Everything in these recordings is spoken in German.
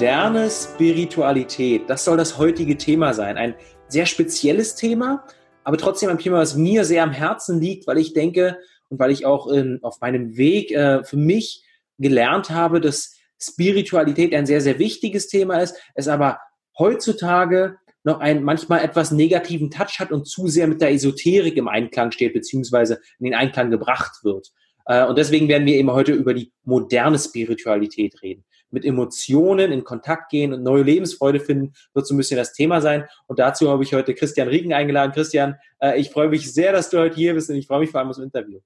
Moderne Spiritualität, das soll das heutige Thema sein. Ein sehr spezielles Thema, aber trotzdem ein Thema, was mir sehr am Herzen liegt, weil ich denke und weil ich auch in, auf meinem Weg äh, für mich gelernt habe, dass Spiritualität ein sehr, sehr wichtiges Thema ist, es aber heutzutage noch einen manchmal etwas negativen Touch hat und zu sehr mit der Esoterik im Einklang steht, beziehungsweise in den Einklang gebracht wird. Äh, und deswegen werden wir eben heute über die moderne Spiritualität reden. Mit Emotionen in Kontakt gehen und neue Lebensfreude finden, wird so ein bisschen das Thema sein. Und dazu habe ich heute Christian Riegen eingeladen. Christian, äh, ich freue mich sehr, dass du heute hier bist und ich freue mich vor allem aufs Interview.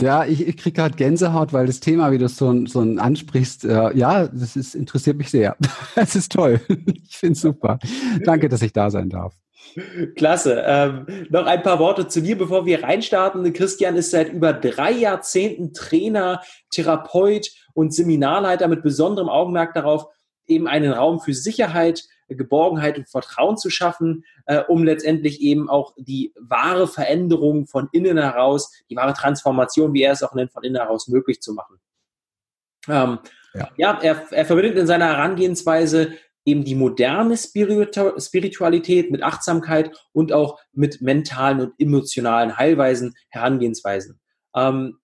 Ja, ich, ich kriege gerade Gänsehaut, weil das Thema, wie du es so, so ansprichst, äh, ja, das ist, interessiert mich sehr. Es ist toll. Ich finde es super. Danke, dass ich da sein darf. Klasse. Ähm, noch ein paar Worte zu dir, bevor wir reinstarten. Christian ist seit über drei Jahrzehnten Trainer, Therapeut und Seminarleiter mit besonderem Augenmerk darauf, eben einen Raum für Sicherheit, Geborgenheit und Vertrauen zu schaffen, äh, um letztendlich eben auch die wahre Veränderung von innen heraus, die wahre Transformation, wie er es auch nennt, von innen heraus möglich zu machen. Ähm, ja, ja er, er verbindet in seiner Herangehensweise eben die moderne Spiritualität mit Achtsamkeit und auch mit mentalen und emotionalen Heilweisen, Herangehensweisen. Ähm,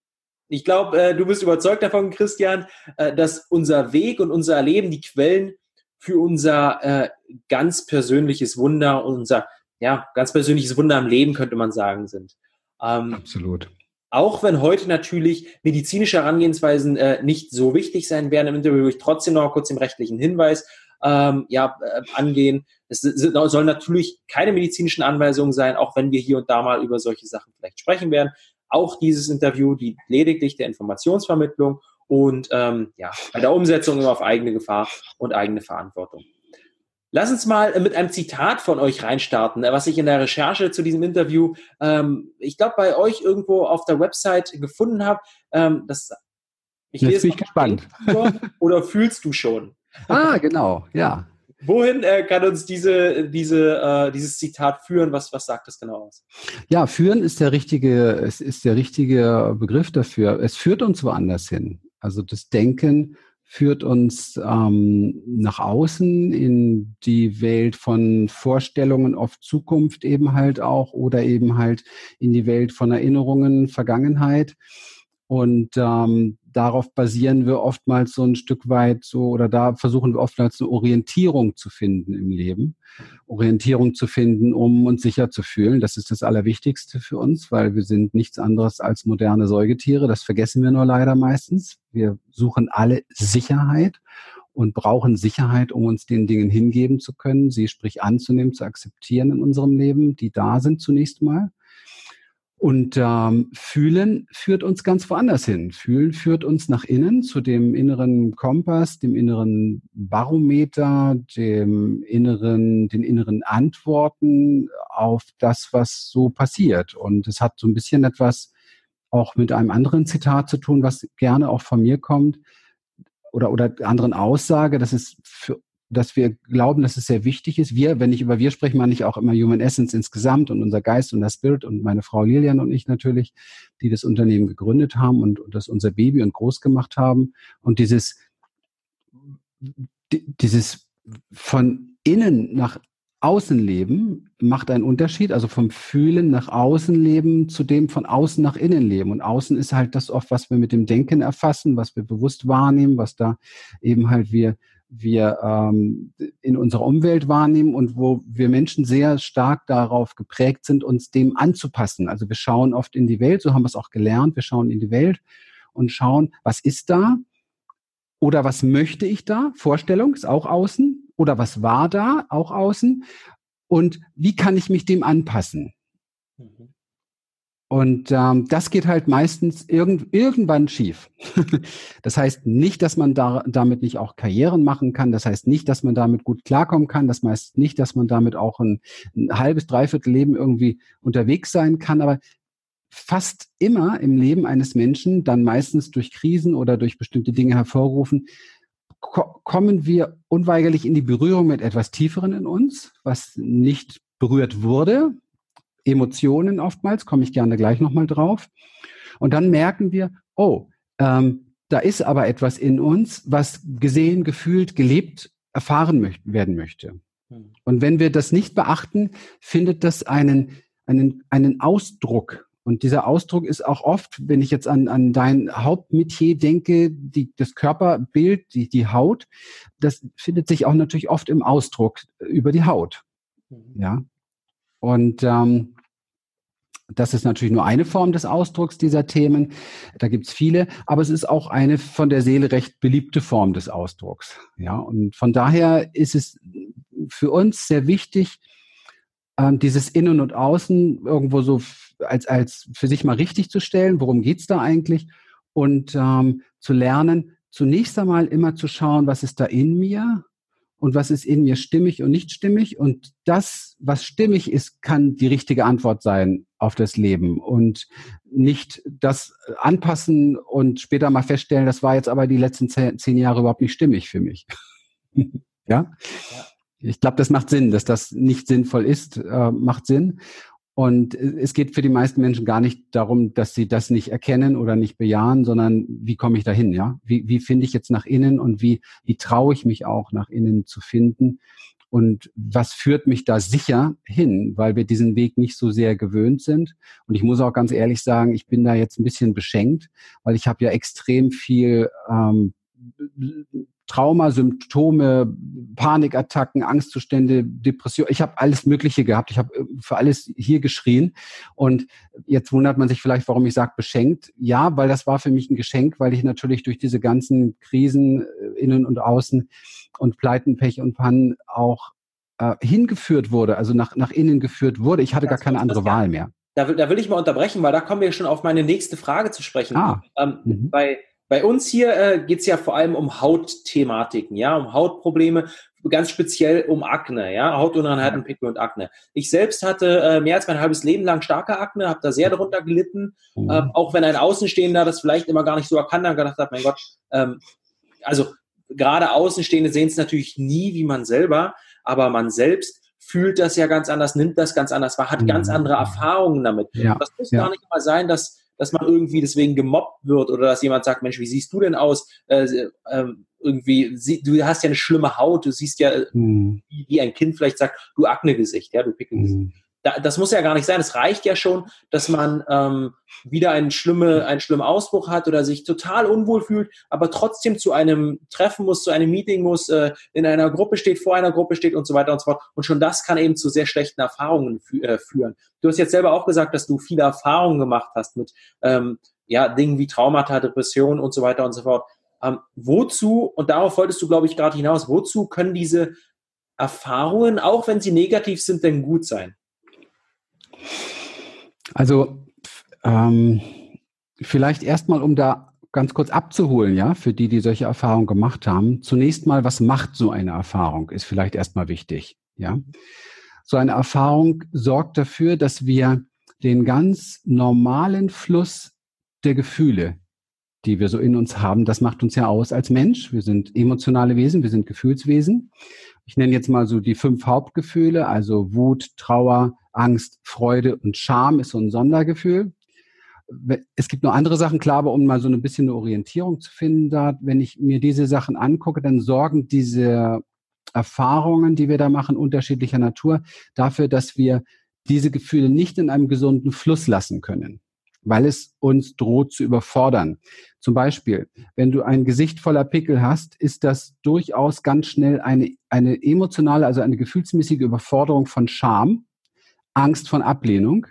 ich glaube, äh, du bist überzeugt davon, Christian, äh, dass unser Weg und unser Erleben die Quellen für unser äh, ganz persönliches Wunder, unser ja, ganz persönliches Wunder am Leben, könnte man sagen, sind. Ähm, Absolut. Auch wenn heute natürlich medizinische Herangehensweisen äh, nicht so wichtig sein werden im Interview, ich trotzdem noch kurz den rechtlichen Hinweis ähm, ja, äh, angehen. Es sollen natürlich keine medizinischen Anweisungen sein, auch wenn wir hier und da mal über solche Sachen vielleicht sprechen werden. Auch dieses Interview dient lediglich der Informationsvermittlung und ähm, ja, bei der Umsetzung immer auf eigene Gefahr und eigene Verantwortung. Lass uns mal mit einem Zitat von euch reinstarten, was ich in der Recherche zu diesem Interview, ähm, ich glaube, bei euch irgendwo auf der Website gefunden habe. Ähm, das, ich Jetzt bin ich gespannt. Oder fühlst du schon? Ah, genau, ja. Wohin äh, kann uns diese, diese, äh, dieses Zitat führen? Was, was sagt das genau aus? Ja, führen ist der richtige, es ist der richtige Begriff dafür. Es führt uns woanders hin. Also das Denken führt uns ähm, nach außen in die Welt von Vorstellungen auf Zukunft eben halt auch oder eben halt in die Welt von Erinnerungen, Vergangenheit. Und ähm, darauf basieren wir oftmals so ein Stück weit so, oder da versuchen wir oftmals eine Orientierung zu finden im Leben. Orientierung zu finden, um uns sicher zu fühlen. Das ist das Allerwichtigste für uns, weil wir sind nichts anderes als moderne Säugetiere. Das vergessen wir nur leider meistens. Wir suchen alle Sicherheit und brauchen Sicherheit, um uns den Dingen hingeben zu können, sie sprich anzunehmen, zu akzeptieren in unserem Leben, die da sind zunächst mal. Und ähm, fühlen führt uns ganz woanders hin. Fühlen führt uns nach innen, zu dem inneren Kompass, dem inneren Barometer, dem inneren, den inneren Antworten auf das, was so passiert. Und es hat so ein bisschen etwas auch mit einem anderen Zitat zu tun, was gerne auch von mir kommt oder, oder anderen Aussage, dass es für dass wir glauben, dass es sehr wichtig ist. Wir, wenn ich über wir spreche, meine ich auch immer Human Essence insgesamt und unser Geist und das Spirit und meine Frau Lilian und ich natürlich, die das Unternehmen gegründet haben und, und das unser Baby und groß gemacht haben. Und dieses, dieses von innen nach außen leben macht einen Unterschied, also vom Fühlen nach außen leben zu dem von außen nach innen leben. Und außen ist halt das oft, was wir mit dem Denken erfassen, was wir bewusst wahrnehmen, was da eben halt wir wir ähm, in unserer Umwelt wahrnehmen und wo wir Menschen sehr stark darauf geprägt sind, uns dem anzupassen. Also wir schauen oft in die Welt, so haben wir es auch gelernt, wir schauen in die Welt und schauen, was ist da oder was möchte ich da? Vorstellung ist auch außen oder was war da? Auch außen. Und wie kann ich mich dem anpassen? Mhm. Und ähm, das geht halt meistens irgend, irgendwann schief. das heißt nicht, dass man da, damit nicht auch Karrieren machen kann. Das heißt nicht, dass man damit gut klarkommen kann. Das heißt nicht, dass man damit auch ein, ein halbes, dreiviertel Leben irgendwie unterwegs sein kann. Aber fast immer im Leben eines Menschen, dann meistens durch Krisen oder durch bestimmte Dinge hervorgerufen, ko kommen wir unweigerlich in die Berührung mit etwas Tieferen in uns, was nicht berührt wurde, Emotionen oftmals, komme ich gerne gleich nochmal drauf. Und dann merken wir, oh, ähm, da ist aber etwas in uns, was gesehen, gefühlt, gelebt erfahren möcht werden möchte. Hm. Und wenn wir das nicht beachten, findet das einen, einen, einen Ausdruck. Und dieser Ausdruck ist auch oft, wenn ich jetzt an, an dein Hauptmetier denke, die, das Körperbild, die, die Haut, das findet sich auch natürlich oft im Ausdruck über die Haut. Mhm. Ja. Und ähm, das ist natürlich nur eine Form des Ausdrucks dieser Themen. Da gibt's viele, aber es ist auch eine von der Seele recht beliebte Form des Ausdrucks. Ja, und von daher ist es für uns sehr wichtig, ähm, dieses Innen und Außen irgendwo so als, als für sich mal richtig zu stellen. Worum geht's da eigentlich? Und ähm, zu lernen, zunächst einmal immer zu schauen, was ist da in mir und was ist in mir stimmig und nicht stimmig. Und das, was stimmig ist, kann die richtige Antwort sein auf das Leben und nicht das anpassen und später mal feststellen, das war jetzt aber die letzten zehn, Jahre überhaupt nicht stimmig für mich. ja? Ich glaube, das macht Sinn, dass das nicht sinnvoll ist, äh, macht Sinn. Und es geht für die meisten Menschen gar nicht darum, dass sie das nicht erkennen oder nicht bejahen, sondern wie komme ich dahin, ja? Wie, wie finde ich jetzt nach innen und wie, wie traue ich mich auch nach innen zu finden? Und was führt mich da sicher hin, weil wir diesen Weg nicht so sehr gewöhnt sind. Und ich muss auch ganz ehrlich sagen, ich bin da jetzt ein bisschen beschenkt, weil ich habe ja extrem viel ähm, Traumasymptome, Panikattacken, Angstzustände, Depression. Ich habe alles Mögliche gehabt. Ich habe äh, für alles hier geschrien. Und jetzt wundert man sich vielleicht, warum ich sage beschenkt. Ja, weil das war für mich ein Geschenk, weil ich natürlich durch diese ganzen Krisen äh, innen und außen und Pleiten, Pech und Pannen auch äh, hingeführt wurde, also nach, nach innen geführt wurde. Ich hatte das gar keine andere Wahl mehr. Da, da will ich mal unterbrechen, weil da kommen wir schon auf meine nächste Frage zu sprechen. Ah. Ähm, mhm. Bei bei uns hier äh, geht es ja vor allem um Hautthematiken, ja, um Hautprobleme, ganz speziell um Akne, ja, Hautunreinheiten, Pickel und Akne. Ich selbst hatte äh, mehr als mein halbes Leben lang starke Akne, habe da sehr darunter gelitten, mhm. äh, auch wenn ein Außenstehender das vielleicht immer gar nicht so erkannt hat, gedacht hat, mein Gott, ähm, also gerade Außenstehende sehen es natürlich nie wie man selber, aber man selbst fühlt das ja ganz anders, nimmt das ganz anders, hat mhm. ganz andere Erfahrungen damit. Ja. Das muss ja. gar nicht mal sein, dass dass man irgendwie deswegen gemobbt wird oder dass jemand sagt, Mensch, wie siehst du denn aus? Äh, äh, irgendwie, sie, du hast ja eine schlimme Haut, du siehst ja, mhm. wie, wie, ein Kind vielleicht sagt, du Akne-Gesicht, ja, du Pickelgesicht. Mhm das muss ja gar nicht sein. Es reicht ja schon, dass man ähm, wieder einen, schlimme, einen schlimmen Ausbruch hat oder sich total unwohl fühlt, aber trotzdem zu einem Treffen muss, zu einem Meeting muss, äh, in einer Gruppe steht, vor einer Gruppe steht und so weiter und so fort. Und schon das kann eben zu sehr schlechten Erfahrungen fü äh, führen. Du hast jetzt selber auch gesagt, dass du viele Erfahrungen gemacht hast mit ähm, ja, Dingen wie Traumata, Depressionen und so weiter und so fort. Ähm, wozu, und darauf wolltest du, glaube ich, gerade hinaus, wozu können diese Erfahrungen, auch wenn sie negativ sind, denn gut sein? Also ähm, vielleicht erstmal, um da ganz kurz abzuholen, ja, für die, die solche Erfahrungen gemacht haben. Zunächst mal, was macht so eine Erfahrung, ist vielleicht erstmal wichtig, ja. So eine Erfahrung sorgt dafür, dass wir den ganz normalen Fluss der Gefühle, die wir so in uns haben, das macht uns ja aus als Mensch. Wir sind emotionale Wesen, wir sind Gefühlswesen. Ich nenne jetzt mal so die fünf Hauptgefühle, also Wut, Trauer, Angst, Freude und Scham ist so ein Sondergefühl. Es gibt noch andere Sachen, klar, aber um mal so ein bisschen eine Orientierung zu finden, da, wenn ich mir diese Sachen angucke, dann sorgen diese Erfahrungen, die wir da machen, unterschiedlicher Natur, dafür, dass wir diese Gefühle nicht in einem gesunden Fluss lassen können, weil es uns droht zu überfordern. Zum Beispiel, wenn du ein Gesicht voller Pickel hast, ist das durchaus ganz schnell eine, eine emotionale, also eine gefühlsmäßige Überforderung von Scham, Angst von Ablehnung,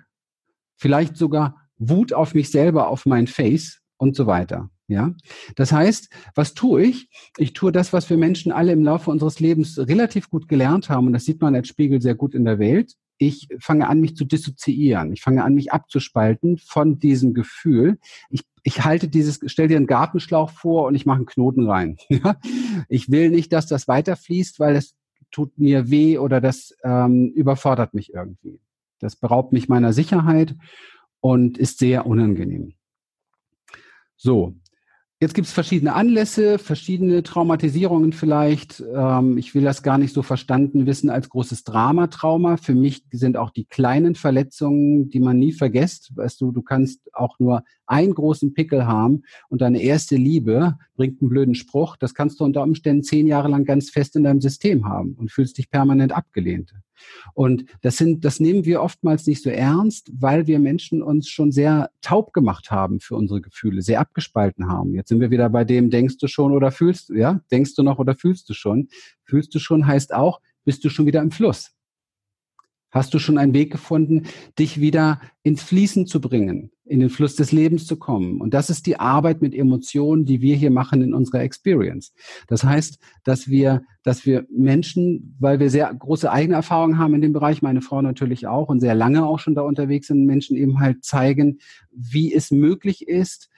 vielleicht sogar Wut auf mich selber, auf mein Face und so weiter. Ja, das heißt, was tue ich? Ich tue das, was wir Menschen alle im Laufe unseres Lebens relativ gut gelernt haben, und das sieht man als Spiegel sehr gut in der Welt. Ich fange an, mich zu dissoziieren. Ich fange an, mich abzuspalten von diesem Gefühl. Ich, ich halte dieses, stell dir einen Gartenschlauch vor und ich mache einen Knoten rein. ich will nicht, dass das weiterfließt, weil es tut mir weh oder das ähm, überfordert mich irgendwie. Das beraubt mich meiner Sicherheit und ist sehr unangenehm. So, Jetzt gibt es verschiedene Anlässe, verschiedene Traumatisierungen vielleicht. Ähm, ich will das gar nicht so verstanden wissen als großes Dramatrauma. Für mich sind auch die kleinen Verletzungen, die man nie vergisst. Weißt du, du kannst auch nur einen großen Pickel haben und deine erste Liebe bringt einen blöden Spruch, das kannst du unter Umständen zehn Jahre lang ganz fest in deinem System haben und fühlst dich permanent abgelehnt. Und das sind, das nehmen wir oftmals nicht so ernst, weil wir Menschen uns schon sehr taub gemacht haben für unsere Gefühle, sehr abgespalten haben. Jetzt sind wir wieder bei dem, denkst du schon oder fühlst du, ja? Denkst du noch oder fühlst du schon? Fühlst du schon heißt auch, bist du schon wieder im Fluss. Hast du schon einen Weg gefunden, dich wieder ins Fließen zu bringen, in den Fluss des Lebens zu kommen? Und das ist die Arbeit mit Emotionen, die wir hier machen in unserer Experience. Das heißt, dass wir, dass wir Menschen, weil wir sehr große eigene Erfahrungen haben in dem Bereich, meine Frau natürlich auch und sehr lange auch schon da unterwegs sind, Menschen eben halt zeigen, wie es möglich ist,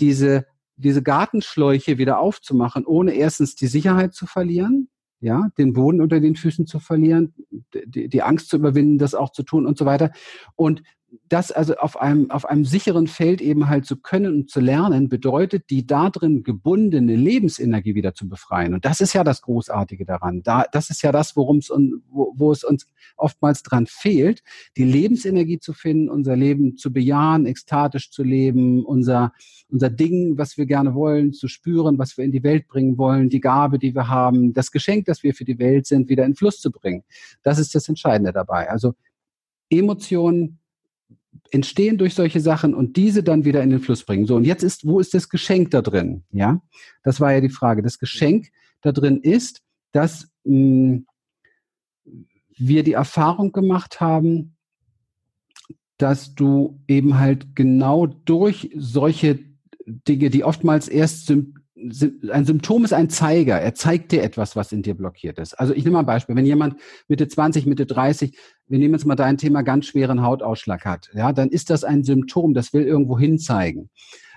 diese diese Gartenschläuche wieder aufzumachen, ohne erstens die Sicherheit zu verlieren, ja, den Boden unter den Füßen zu verlieren, die, die Angst zu überwinden, das auch zu tun und so weiter. Und das also auf einem, auf einem sicheren Feld eben halt zu können und zu lernen, bedeutet, die da drin gebundene Lebensenergie wieder zu befreien. Und das ist ja das Großartige daran. Da, das ist ja das, worum es, wo, wo es uns oftmals dran fehlt, die Lebensenergie zu finden, unser Leben zu bejahen, ekstatisch zu leben, unser, unser Ding, was wir gerne wollen, zu spüren, was wir in die Welt bringen wollen, die Gabe, die wir haben, das Geschenk, das wir für die Welt sind, wieder in Fluss zu bringen. Das ist das Entscheidende dabei. Also Emotionen entstehen durch solche Sachen und diese dann wieder in den Fluss bringen. So, und jetzt ist, wo ist das Geschenk da drin? Ja, das war ja die Frage. Das Geschenk da drin ist, dass mh, wir die Erfahrung gemacht haben, dass du eben halt genau durch solche Dinge, die oftmals erst ein Symptom ist ein Zeiger. Er zeigt dir etwas, was in dir blockiert ist. Also ich nehme mal ein Beispiel. Wenn jemand Mitte 20, Mitte 30, wir nehmen jetzt mal dein Thema, ganz schweren Hautausschlag hat, ja, dann ist das ein Symptom, das will irgendwo hinzeigen.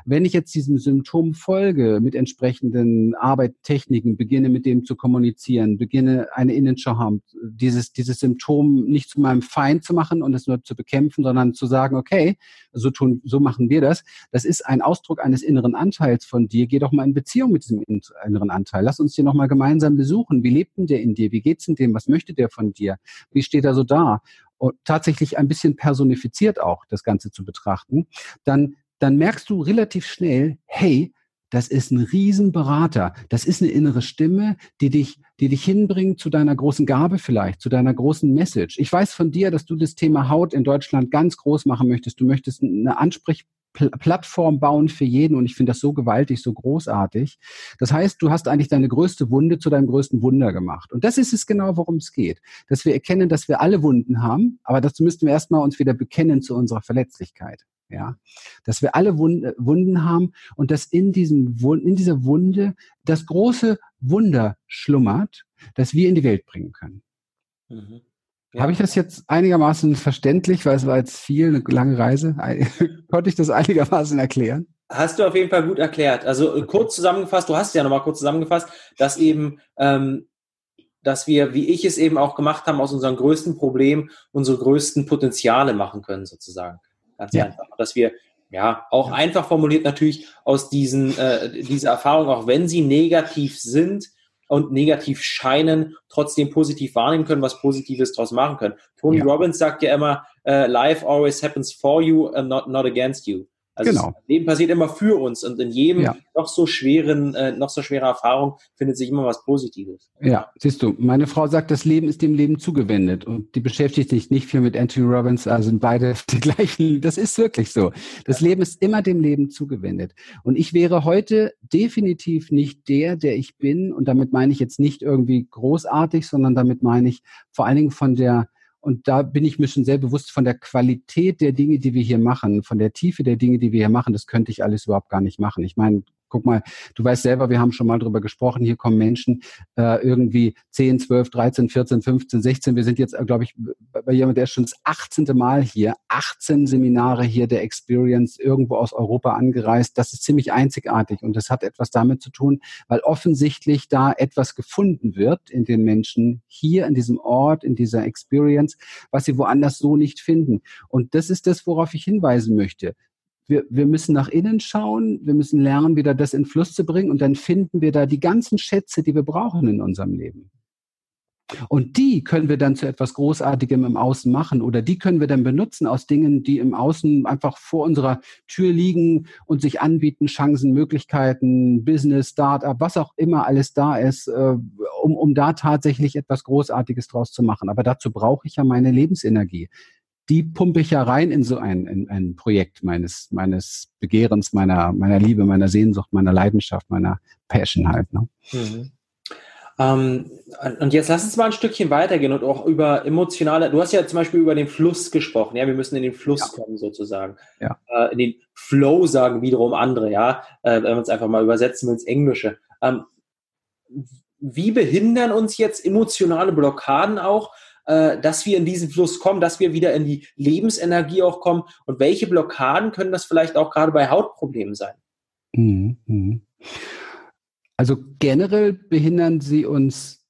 Wenn ich jetzt diesem Symptom folge mit entsprechenden Arbeitstechniken, beginne mit dem zu kommunizieren, beginne eine Innenschau haben, dieses, dieses Symptom nicht zu meinem Feind zu machen und es nur zu bekämpfen, sondern zu sagen, okay, so tun, so machen wir das. Das ist ein Ausdruck eines inneren Anteils von dir. Geh doch mal in Beziehung mit diesem inneren Anteil. Lass uns hier noch mal gemeinsam besuchen. Wie lebt denn der in dir? Wie geht's in dem? Was möchte der von dir? Wie steht er so da? Und tatsächlich ein bisschen personifiziert auch das Ganze zu betrachten, dann dann merkst du relativ schnell, hey, das ist ein Riesenberater. Das ist eine innere Stimme, die dich, die dich hinbringt zu deiner großen Gabe vielleicht, zu deiner großen Message. Ich weiß von dir, dass du das Thema Haut in Deutschland ganz groß machen möchtest. Du möchtest eine Ansprechplattform bauen für jeden und ich finde das so gewaltig, so großartig. Das heißt, du hast eigentlich deine größte Wunde zu deinem größten Wunder gemacht. Und das ist es genau, worum es geht. Dass wir erkennen, dass wir alle Wunden haben, aber dazu müssten wir erstmal uns wieder bekennen zu unserer Verletzlichkeit ja, dass wir alle Wunden haben und dass in diesem in dieser Wunde das große Wunder schlummert, das wir in die Welt bringen können. Mhm. Ja. Habe ich das jetzt einigermaßen verständlich, weil es war jetzt viel, eine lange Reise, konnte ich das einigermaßen erklären? Hast du auf jeden Fall gut erklärt. Also äh, kurz zusammengefasst, du hast ja nochmal kurz zusammengefasst, dass eben ähm, dass wir, wie ich es eben auch gemacht haben, aus unserem größten Problem unsere größten Potenziale machen können, sozusagen. Ganz ja. einfach. Dass wir ja, auch ja. einfach formuliert natürlich aus diesen, äh, dieser Erfahrung, auch wenn sie negativ sind und negativ scheinen, trotzdem positiv wahrnehmen können, was Positives daraus machen können. Tony ja. Robbins sagt ja immer, uh, life always happens for you and not, not against you. Also genau. das Leben passiert immer für uns und in jedem ja. noch so schweren, äh, noch so schwerer Erfahrung findet sich immer was Positives. Ja, siehst du, meine Frau sagt, das Leben ist dem Leben zugewendet und die beschäftigt sich nicht viel mit Anthony Robbins, also sind beide die gleichen. Das ist wirklich so. Das ja. Leben ist immer dem Leben zugewendet. Und ich wäre heute definitiv nicht der, der ich bin und damit meine ich jetzt nicht irgendwie großartig, sondern damit meine ich vor allen Dingen von der und da bin ich mir schon sehr bewusst von der Qualität der Dinge, die wir hier machen, von der Tiefe der Dinge, die wir hier machen. Das könnte ich alles überhaupt gar nicht machen. Ich meine, guck mal, du weißt selber, wir haben schon mal drüber gesprochen, hier kommen Menschen äh, irgendwie 10, 12, 13, 14, 15, 16. Wir sind jetzt, äh, glaube ich, bei jemand, der ist schon das 18. Mal hier, 18 Seminare hier der Experience irgendwo aus Europa angereist. Das ist ziemlich einzigartig und das hat etwas damit zu tun, weil offensichtlich da etwas gefunden wird in den Menschen hier in diesem Ort, in dieser Experience, was sie woanders so nicht finden. Und das ist das, worauf ich hinweisen möchte wir, wir müssen nach innen schauen, wir müssen lernen, wieder das in Fluss zu bringen und dann finden wir da die ganzen Schätze, die wir brauchen in unserem Leben. Und die können wir dann zu etwas Großartigem im Außen machen oder die können wir dann benutzen aus Dingen, die im Außen einfach vor unserer Tür liegen und sich anbieten, Chancen, Möglichkeiten, Business, Startup, was auch immer alles da ist, äh, um, um da tatsächlich etwas Großartiges draus zu machen. Aber dazu brauche ich ja meine Lebensenergie. Die pumpe ich ja rein in so ein, in ein Projekt meines, meines Begehrens, meiner, meiner Liebe, meiner Sehnsucht, meiner Leidenschaft, meiner Passion halt. Ne? Mhm. Ähm, und jetzt lass uns mal ein Stückchen weitergehen und auch über emotionale, du hast ja zum Beispiel über den Fluss gesprochen, ja, wir müssen in den Fluss ja. kommen sozusagen. Ja. Äh, in den Flow sagen wiederum andere, ja, äh, wenn wir es einfach mal übersetzen ins Englische. Ähm, wie behindern uns jetzt emotionale Blockaden auch, äh, dass wir in diesen Fluss kommen, dass wir wieder in die Lebensenergie auch kommen und welche Blockaden können das vielleicht auch gerade bei Hautproblemen sein? Mhm. Mhm. Also generell behindern sie uns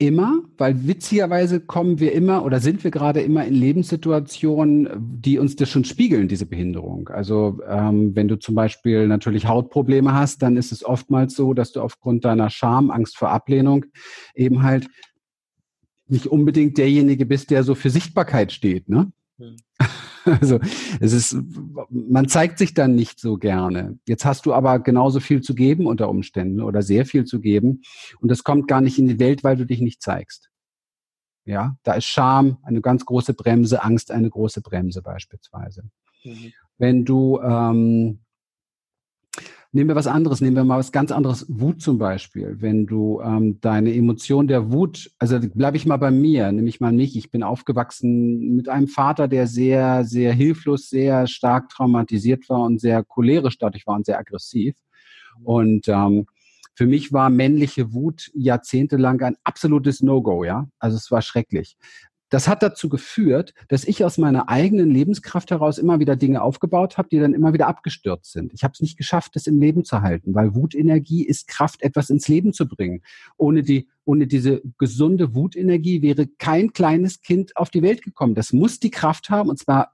immer, weil witzigerweise kommen wir immer oder sind wir gerade immer in Lebenssituationen, die uns das schon spiegeln, diese Behinderung. Also ähm, wenn du zum Beispiel natürlich Hautprobleme hast, dann ist es oftmals so, dass du aufgrund deiner Scham, Angst vor Ablehnung eben halt nicht unbedingt derjenige bist, der so für Sichtbarkeit steht. Ne? Hm. Also es ist, man zeigt sich dann nicht so gerne. Jetzt hast du aber genauso viel zu geben unter Umständen oder sehr viel zu geben und das kommt gar nicht in die Welt, weil du dich nicht zeigst. Ja, da ist Scham eine ganz große Bremse, Angst eine große Bremse beispielsweise. Mhm. Wenn du ähm, Nehmen wir was anderes, nehmen wir mal was ganz anderes, Wut zum Beispiel. Wenn du ähm, deine Emotion der Wut, also bleibe ich mal bei mir, nämlich mal nicht. Ich bin aufgewachsen mit einem Vater, der sehr, sehr hilflos, sehr stark traumatisiert war und sehr cholerisch dadurch war und sehr aggressiv. Und ähm, für mich war männliche Wut jahrzehntelang ein absolutes No-Go, ja. Also es war schrecklich. Das hat dazu geführt, dass ich aus meiner eigenen Lebenskraft heraus immer wieder Dinge aufgebaut habe, die dann immer wieder abgestürzt sind. Ich habe es nicht geschafft, das im Leben zu halten, weil Wutenergie ist Kraft, etwas ins Leben zu bringen. Ohne die, ohne diese gesunde Wutenergie wäre kein kleines Kind auf die Welt gekommen. Das muss die Kraft haben, und zwar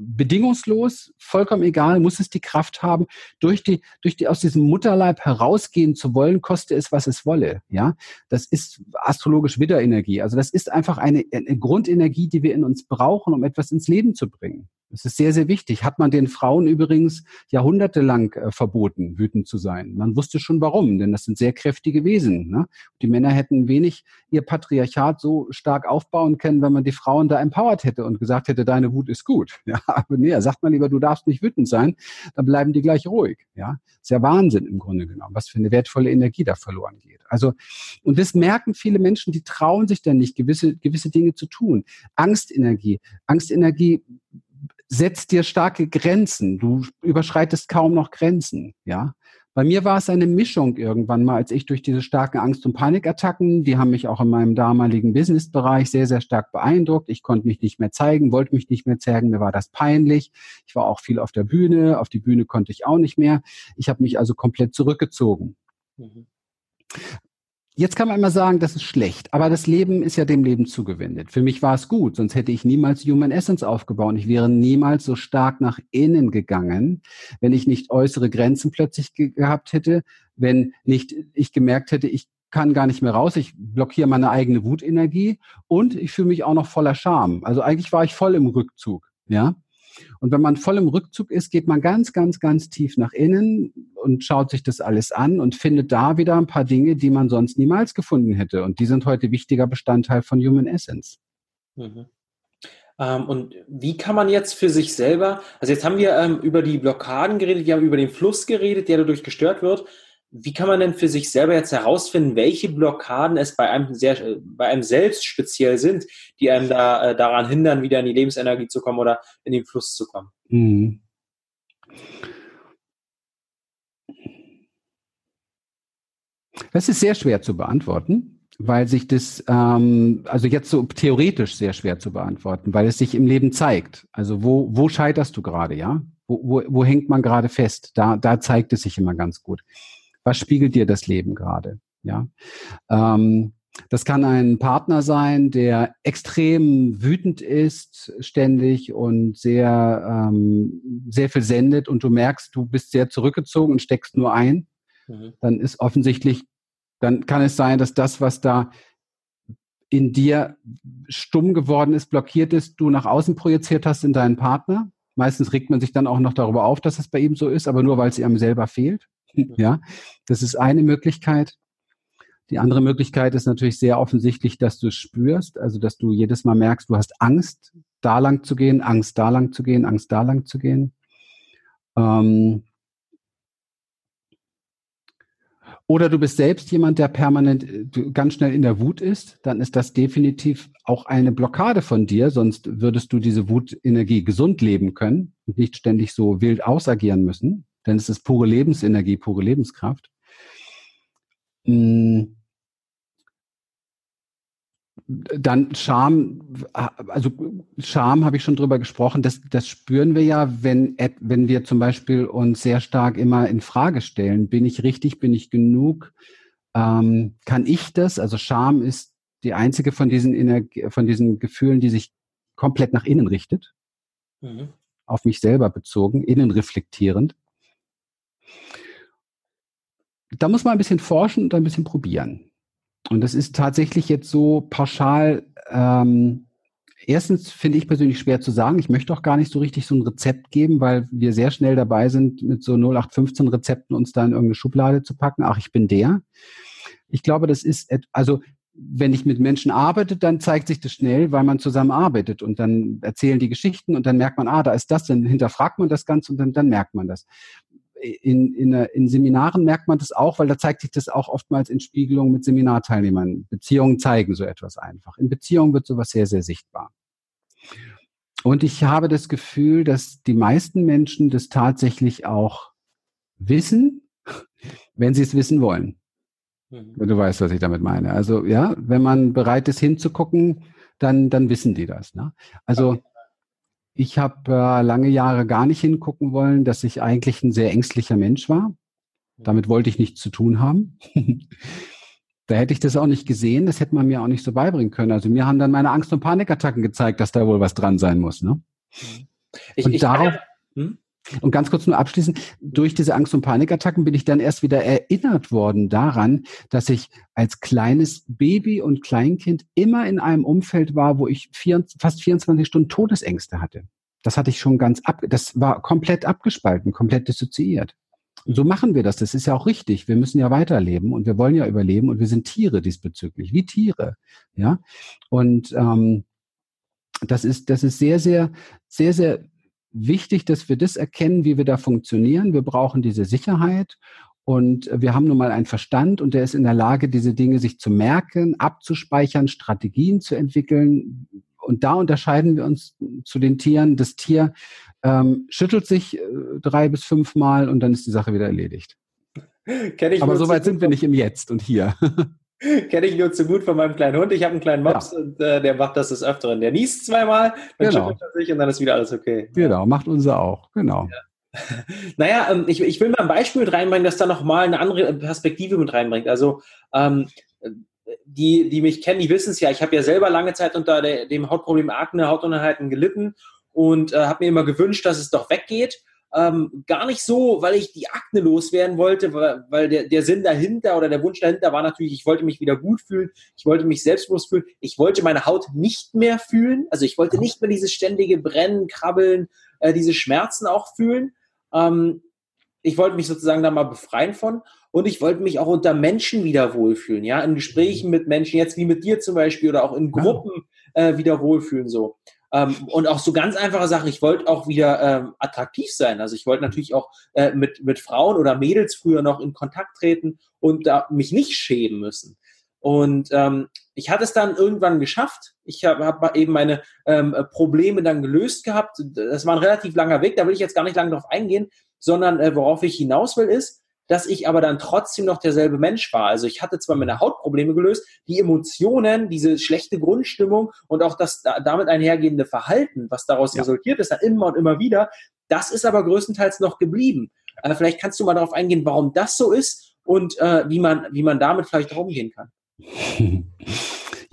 bedingungslos, vollkommen egal, muss es die Kraft haben, durch die, durch die, aus diesem Mutterleib herausgehen zu wollen, koste es, was es wolle. Ja, das ist astrologisch Widderenergie. Also das ist einfach eine, eine Grundenergie, die wir in uns brauchen, um etwas ins Leben zu bringen. Das ist sehr, sehr wichtig. Hat man den Frauen übrigens jahrhundertelang äh, verboten, wütend zu sein. Man wusste schon warum, denn das sind sehr kräftige Wesen. Ne? Die Männer hätten wenig ihr Patriarchat so stark aufbauen können, wenn man die Frauen da empowered hätte und gesagt hätte, deine Wut ist gut. Ja, aber nee, sagt man lieber, du darfst nicht wütend sein, dann bleiben die gleich ruhig. Ja, ist ja Wahnsinn im Grunde genommen, was für eine wertvolle Energie da verloren geht. Also, und das merken viele Menschen, die trauen sich dann nicht, gewisse, gewisse Dinge zu tun. Angstenergie. Angstenergie setzt dir starke Grenzen. Du überschreitest kaum noch Grenzen, ja. Bei mir war es eine Mischung irgendwann mal, als ich durch diese starken Angst- und Panikattacken, die haben mich auch in meinem damaligen Businessbereich sehr, sehr stark beeindruckt. Ich konnte mich nicht mehr zeigen, wollte mich nicht mehr zeigen, mir war das peinlich. Ich war auch viel auf der Bühne, auf die Bühne konnte ich auch nicht mehr. Ich habe mich also komplett zurückgezogen. Mhm. Jetzt kann man immer sagen, das ist schlecht, aber das Leben ist ja dem Leben zugewendet. Für mich war es gut, sonst hätte ich niemals Human Essence aufgebaut. Ich wäre niemals so stark nach innen gegangen, wenn ich nicht äußere Grenzen plötzlich ge gehabt hätte, wenn nicht ich gemerkt hätte, ich kann gar nicht mehr raus, ich blockiere meine eigene Wutenergie und ich fühle mich auch noch voller Scham. Also eigentlich war ich voll im Rückzug, ja. Und wenn man voll im Rückzug ist, geht man ganz, ganz, ganz tief nach innen und schaut sich das alles an und findet da wieder ein paar Dinge, die man sonst niemals gefunden hätte. Und die sind heute wichtiger Bestandteil von Human Essence. Mhm. Ähm, und wie kann man jetzt für sich selber, also jetzt haben wir ähm, über die Blockaden geredet, wir haben über den Fluss geredet, der dadurch gestört wird. Wie kann man denn für sich selber jetzt herausfinden, welche Blockaden es bei einem, sehr, äh, bei einem selbst speziell sind, die einem da äh, daran hindern, wieder in die Lebensenergie zu kommen oder in den Fluss zu kommen? Mhm. Das ist sehr schwer zu beantworten, weil sich das, ähm, also jetzt so theoretisch sehr schwer zu beantworten, weil es sich im Leben zeigt. Also wo, wo scheiterst du gerade, ja? Wo, wo, wo hängt man gerade fest? Da, da zeigt es sich immer ganz gut was spiegelt dir das Leben gerade? Ja. Ähm, das kann ein Partner sein, der extrem wütend ist, ständig und sehr, ähm, sehr viel sendet und du merkst, du bist sehr zurückgezogen und steckst nur ein. Mhm. Dann ist offensichtlich, dann kann es sein, dass das, was da in dir stumm geworden ist, blockiert ist, du nach außen projiziert hast in deinen Partner. Meistens regt man sich dann auch noch darüber auf, dass es bei ihm so ist, aber nur weil es ihm selber fehlt. Ja, das ist eine Möglichkeit. Die andere Möglichkeit ist natürlich sehr offensichtlich, dass du es spürst, also dass du jedes Mal merkst, du hast Angst, da lang zu gehen, Angst, da lang zu gehen, Angst, da lang zu gehen. Ähm oder du bist selbst jemand, der permanent äh, ganz schnell in der Wut ist, dann ist das definitiv auch eine Blockade von dir, sonst würdest du diese Wutenergie gesund leben können und nicht ständig so wild ausagieren müssen, denn es ist pure Lebensenergie, pure Lebenskraft. Hm dann Scham, also Scham habe ich schon drüber gesprochen, das, das spüren wir ja, wenn, wenn wir zum Beispiel uns sehr stark immer in Frage stellen. Bin ich richtig, bin ich genug? Ähm, kann ich das? Also Scham ist die einzige von diesen, Energie, von diesen Gefühlen, die sich komplett nach innen richtet. Mhm. Auf mich selber bezogen, innen reflektierend. Da muss man ein bisschen forschen und ein bisschen probieren. Und das ist tatsächlich jetzt so pauschal. Ähm, erstens finde ich persönlich schwer zu sagen. Ich möchte auch gar nicht so richtig so ein Rezept geben, weil wir sehr schnell dabei sind, mit so 0815 Rezepten uns da in irgendeine Schublade zu packen. Ach, ich bin der. Ich glaube, das ist, also wenn ich mit Menschen arbeite, dann zeigt sich das schnell, weil man zusammen arbeitet und dann erzählen die Geschichten und dann merkt man, ah, da ist das, dann hinterfragt man das Ganze und dann, dann merkt man das in, in, in Seminaren merkt man das auch, weil da zeigt sich das auch oftmals in Spiegelungen mit Seminarteilnehmern. Beziehungen zeigen so etwas einfach. In Beziehungen wird sowas sehr, sehr sichtbar. Und ich habe das Gefühl, dass die meisten Menschen das tatsächlich auch wissen, wenn sie es wissen wollen. Mhm. Du weißt, was ich damit meine. Also ja, wenn man bereit ist hinzugucken, dann, dann wissen die das. Ne? Also okay. Ich habe äh, lange Jahre gar nicht hingucken wollen, dass ich eigentlich ein sehr ängstlicher Mensch war. Damit wollte ich nichts zu tun haben. da hätte ich das auch nicht gesehen, das hätte man mir auch nicht so beibringen können. Also mir haben dann meine Angst- und Panikattacken gezeigt, dass da wohl was dran sein muss. Ne? Ich, und ich darauf, hm? Und ganz kurz nur abschließend, durch diese Angst- und Panikattacken bin ich dann erst wieder erinnert worden daran, dass ich als kleines Baby und Kleinkind immer in einem Umfeld war, wo ich vier, fast 24 Stunden Todesängste hatte. Das hatte ich schon ganz ab, das war komplett abgespalten, komplett dissoziiert. Und so machen wir das. Das ist ja auch richtig. Wir müssen ja weiterleben und wir wollen ja überleben und wir sind Tiere diesbezüglich, wie Tiere. Ja. Und ähm, das ist, das ist sehr, sehr, sehr, sehr wichtig, dass wir das erkennen, wie wir da funktionieren. Wir brauchen diese Sicherheit und wir haben nun mal einen Verstand und der ist in der Lage, diese Dinge sich zu merken, abzuspeichern, Strategien zu entwickeln. Und da unterscheiden wir uns zu den Tieren. Das Tier ähm, schüttelt sich äh, drei bis fünf Mal und dann ist die Sache wieder erledigt. Aber so weit sind wir nicht im Jetzt und hier. Kenne ich nur zu gut von meinem kleinen Hund. Ich habe einen kleinen Mops ja. und äh, der macht das des Öfteren. Der niest zweimal, dann genau. schüttelt er sich und dann ist wieder alles okay. Genau, macht unser auch. Genau. Ja. Naja, ähm, ich, ich will mal ein Beispiel mit reinbringen, das da nochmal eine andere Perspektive mit reinbringt. Also ähm, die, die mich kennen, die wissen es ja. Ich habe ja selber lange Zeit unter der, dem Hautproblem Akne, Hautunterhalten gelitten und äh, habe mir immer gewünscht, dass es doch weggeht. Ähm, gar nicht so, weil ich die Akne loswerden wollte, weil, weil der, der Sinn dahinter oder der Wunsch dahinter war natürlich, ich wollte mich wieder gut fühlen, ich wollte mich selbstbewusst fühlen, ich wollte meine Haut nicht mehr fühlen, also ich wollte nicht mehr dieses ständige Brennen, Krabbeln, äh, diese Schmerzen auch fühlen. Ähm, ich wollte mich sozusagen da mal befreien von und ich wollte mich auch unter Menschen wieder wohlfühlen, ja, in Gesprächen mit Menschen, jetzt wie mit dir zum Beispiel oder auch in Gruppen äh, wieder wohlfühlen so. Ähm, und auch so ganz einfache Sachen. Ich wollte auch wieder ähm, attraktiv sein. Also ich wollte natürlich auch äh, mit, mit Frauen oder Mädels früher noch in Kontakt treten und da mich nicht schämen müssen. Und ähm, ich hatte es dann irgendwann geschafft. Ich habe hab eben meine ähm, Probleme dann gelöst gehabt. Das war ein relativ langer Weg, da will ich jetzt gar nicht lange drauf eingehen, sondern äh, worauf ich hinaus will, ist, dass ich aber dann trotzdem noch derselbe Mensch war. Also ich hatte zwar meine Hautprobleme gelöst, die Emotionen, diese schlechte Grundstimmung und auch das damit einhergehende Verhalten, was daraus ja. resultiert ist, dann immer und immer wieder, das ist aber größtenteils noch geblieben. Äh, vielleicht kannst du mal darauf eingehen, warum das so ist und äh, wie, man, wie man damit vielleicht umgehen kann.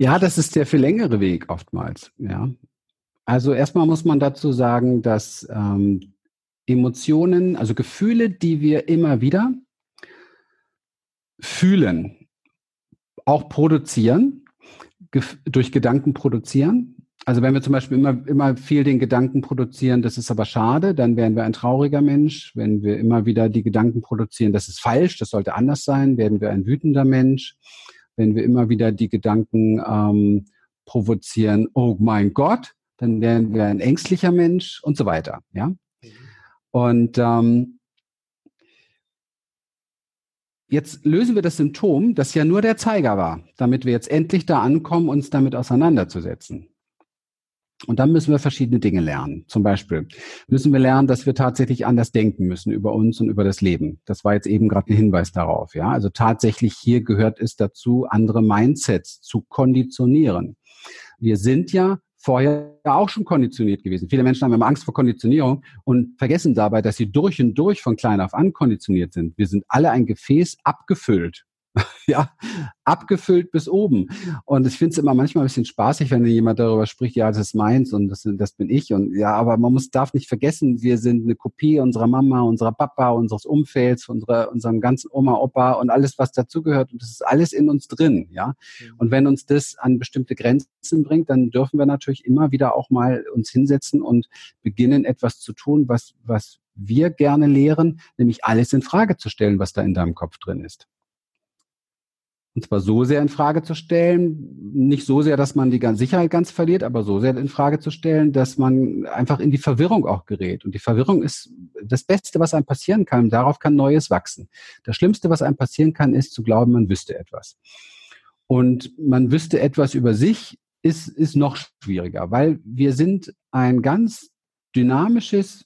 Ja, das ist der viel längere Weg oftmals. Ja. Also erstmal muss man dazu sagen, dass ähm, Emotionen, also Gefühle, die wir immer wieder fühlen, auch produzieren, durch Gedanken produzieren. Also wenn wir zum Beispiel immer, immer viel den Gedanken produzieren, das ist aber schade, dann wären wir ein trauriger Mensch. Wenn wir immer wieder die Gedanken produzieren, das ist falsch, das sollte anders sein, werden wir ein wütender Mensch. Wenn wir immer wieder die Gedanken ähm, provozieren, oh mein Gott, dann wären wir ein ängstlicher Mensch und so weiter. Ja. Mhm. Und ähm, Jetzt lösen wir das Symptom, das ja nur der Zeiger war, damit wir jetzt endlich da ankommen, uns damit auseinanderzusetzen. Und dann müssen wir verschiedene Dinge lernen. Zum Beispiel müssen wir lernen, dass wir tatsächlich anders denken müssen über uns und über das Leben. Das war jetzt eben gerade ein Hinweis darauf. Ja, also tatsächlich hier gehört es dazu, andere Mindsets zu konditionieren. Wir sind ja vorher auch schon konditioniert gewesen. Viele Menschen haben immer Angst vor Konditionierung und vergessen dabei, dass sie durch und durch von klein auf an konditioniert sind. Wir sind alle ein Gefäß abgefüllt ja, abgefüllt bis oben. Und ich finde es immer manchmal ein bisschen spaßig, wenn jemand darüber spricht, ja, das ist meins und das, das bin ich. Und ja, aber man muss, darf nicht vergessen, wir sind eine Kopie unserer Mama, unserer Papa, unseres Umfelds, unserer, unserem ganzen Oma, Opa und alles, was dazugehört. Und das ist alles in uns drin, ja. Mhm. Und wenn uns das an bestimmte Grenzen bringt, dann dürfen wir natürlich immer wieder auch mal uns hinsetzen und beginnen, etwas zu tun, was, was wir gerne lehren, nämlich alles in Frage zu stellen, was da in deinem Kopf drin ist. Und zwar so sehr in Frage zu stellen, nicht so sehr, dass man die Sicherheit ganz verliert, aber so sehr in Frage zu stellen, dass man einfach in die Verwirrung auch gerät. Und die Verwirrung ist das Beste, was einem passieren kann. Darauf kann Neues wachsen. Das Schlimmste, was einem passieren kann, ist zu glauben, man wüsste etwas. Und man wüsste etwas über sich, ist, ist noch schwieriger, weil wir sind ein ganz dynamisches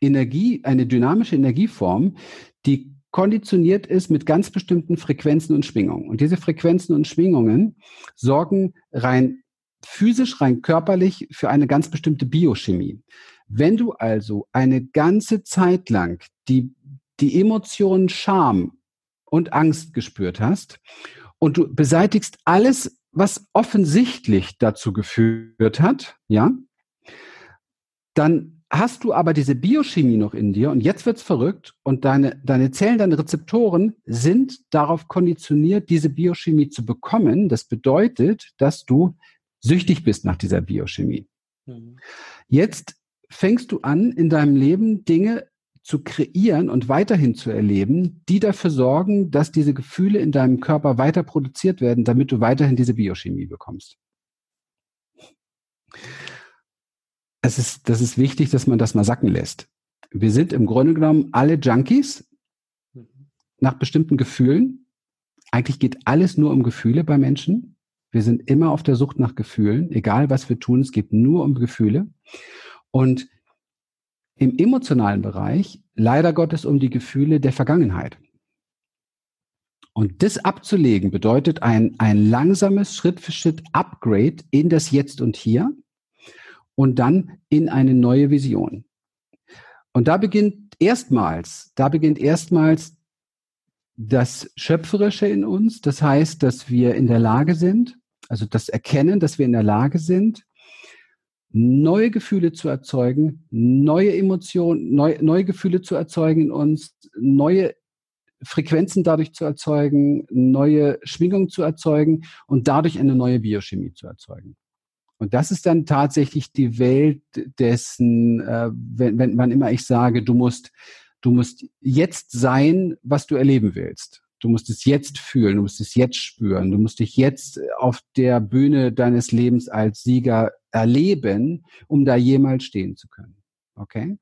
Energie, eine dynamische Energieform, die konditioniert ist mit ganz bestimmten Frequenzen und Schwingungen. Und diese Frequenzen und Schwingungen sorgen rein physisch, rein körperlich für eine ganz bestimmte Biochemie. Wenn du also eine ganze Zeit lang die, die Emotionen Scham und Angst gespürt hast und du beseitigst alles, was offensichtlich dazu geführt hat, ja, dann hast du aber diese Biochemie noch in dir und jetzt wird's verrückt und deine, deine Zellen, deine Rezeptoren sind darauf konditioniert, diese Biochemie zu bekommen. Das bedeutet, dass du süchtig bist nach dieser Biochemie. Mhm. Jetzt fängst du an, in deinem Leben Dinge zu kreieren und weiterhin zu erleben, die dafür sorgen, dass diese Gefühle in deinem Körper weiter produziert werden, damit du weiterhin diese Biochemie bekommst es ist, das ist wichtig, dass man das mal sacken lässt. Wir sind im Grunde genommen alle Junkies nach bestimmten Gefühlen. Eigentlich geht alles nur um Gefühle bei Menschen. Wir sind immer auf der Sucht nach Gefühlen, egal was wir tun, es geht nur um Gefühle. Und im emotionalen Bereich leider Gottes um die Gefühle der Vergangenheit. Und das abzulegen bedeutet ein, ein langsames Schritt für Schritt Upgrade in das Jetzt und Hier und dann in eine neue Vision. Und da beginnt erstmals, da beginnt erstmals das Schöpferische in uns. Das heißt, dass wir in der Lage sind, also das Erkennen, dass wir in der Lage sind, neue Gefühle zu erzeugen, neue Emotionen, neu, neue Gefühle zu erzeugen in uns, neue Frequenzen dadurch zu erzeugen, neue Schwingungen zu erzeugen und dadurch eine neue Biochemie zu erzeugen. Und das ist dann tatsächlich die Welt dessen, äh, wenn, wenn wann immer ich sage, du musst, du musst jetzt sein, was du erleben willst. Du musst es jetzt fühlen, du musst es jetzt spüren, du musst dich jetzt auf der Bühne deines Lebens als Sieger erleben, um da jemals stehen zu können. Okay?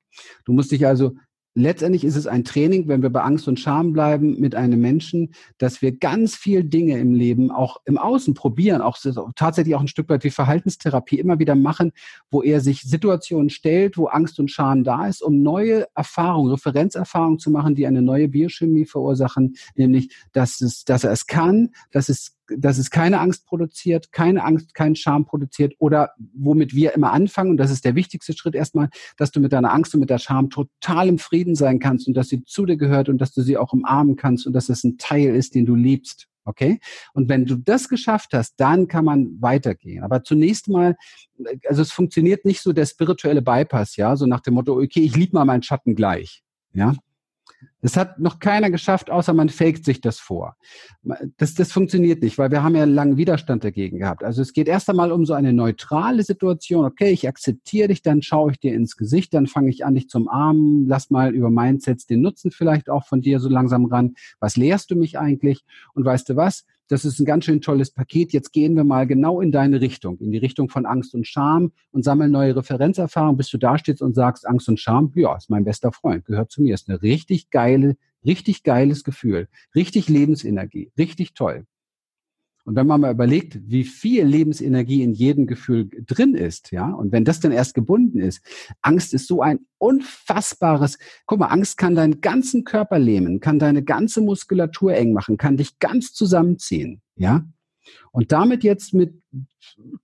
Du musst dich also letztendlich ist es ein Training, wenn wir bei Angst und Scham bleiben mit einem Menschen, dass wir ganz viel Dinge im Leben auch im Außen probieren, auch tatsächlich auch ein Stück weit wie Verhaltenstherapie immer wieder machen, wo er sich Situationen stellt, wo Angst und Scham da ist, um neue Erfahrungen, Referenzerfahrungen zu machen, die eine neue Biochemie verursachen, nämlich, dass es, dass er es kann, dass es dass es keine Angst produziert, keine Angst, keinen Scham produziert oder womit wir immer anfangen, und das ist der wichtigste Schritt erstmal, dass du mit deiner Angst und mit der Scham total im Frieden sein kannst und dass sie zu dir gehört und dass du sie auch umarmen kannst und dass es ein Teil ist, den du liebst. Okay? Und wenn du das geschafft hast, dann kann man weitergehen. Aber zunächst mal, also es funktioniert nicht so der spirituelle Bypass, ja, so nach dem Motto, okay, ich liebe mal meinen Schatten gleich. Ja, Das hat noch keiner geschafft, außer man faked sich das vor. Das, das funktioniert nicht, weil wir haben ja einen langen Widerstand dagegen gehabt. Also es geht erst einmal um so eine neutrale Situation. Okay, ich akzeptiere dich, dann schaue ich dir ins Gesicht, dann fange ich an, dich zum Armen, lass mal über Mindsets den Nutzen vielleicht auch von dir so langsam ran. Was lehrst du mich eigentlich? Und weißt du was? Das ist ein ganz schön tolles Paket. Jetzt gehen wir mal genau in deine Richtung, in die Richtung von Angst und Scham und sammeln neue Referenzerfahrungen, bis du da stehst und sagst, Angst und Scham, ja, ist mein bester Freund, gehört zu mir, ist eine richtig geile, richtig geiles Gefühl, richtig Lebensenergie, richtig toll. Und wenn man mal überlegt, wie viel Lebensenergie in jedem Gefühl drin ist, ja, und wenn das dann erst gebunden ist, Angst ist so ein unfassbares, guck mal, Angst kann deinen ganzen Körper lähmen, kann deine ganze Muskulatur eng machen, kann dich ganz zusammenziehen, ja. Und damit jetzt mit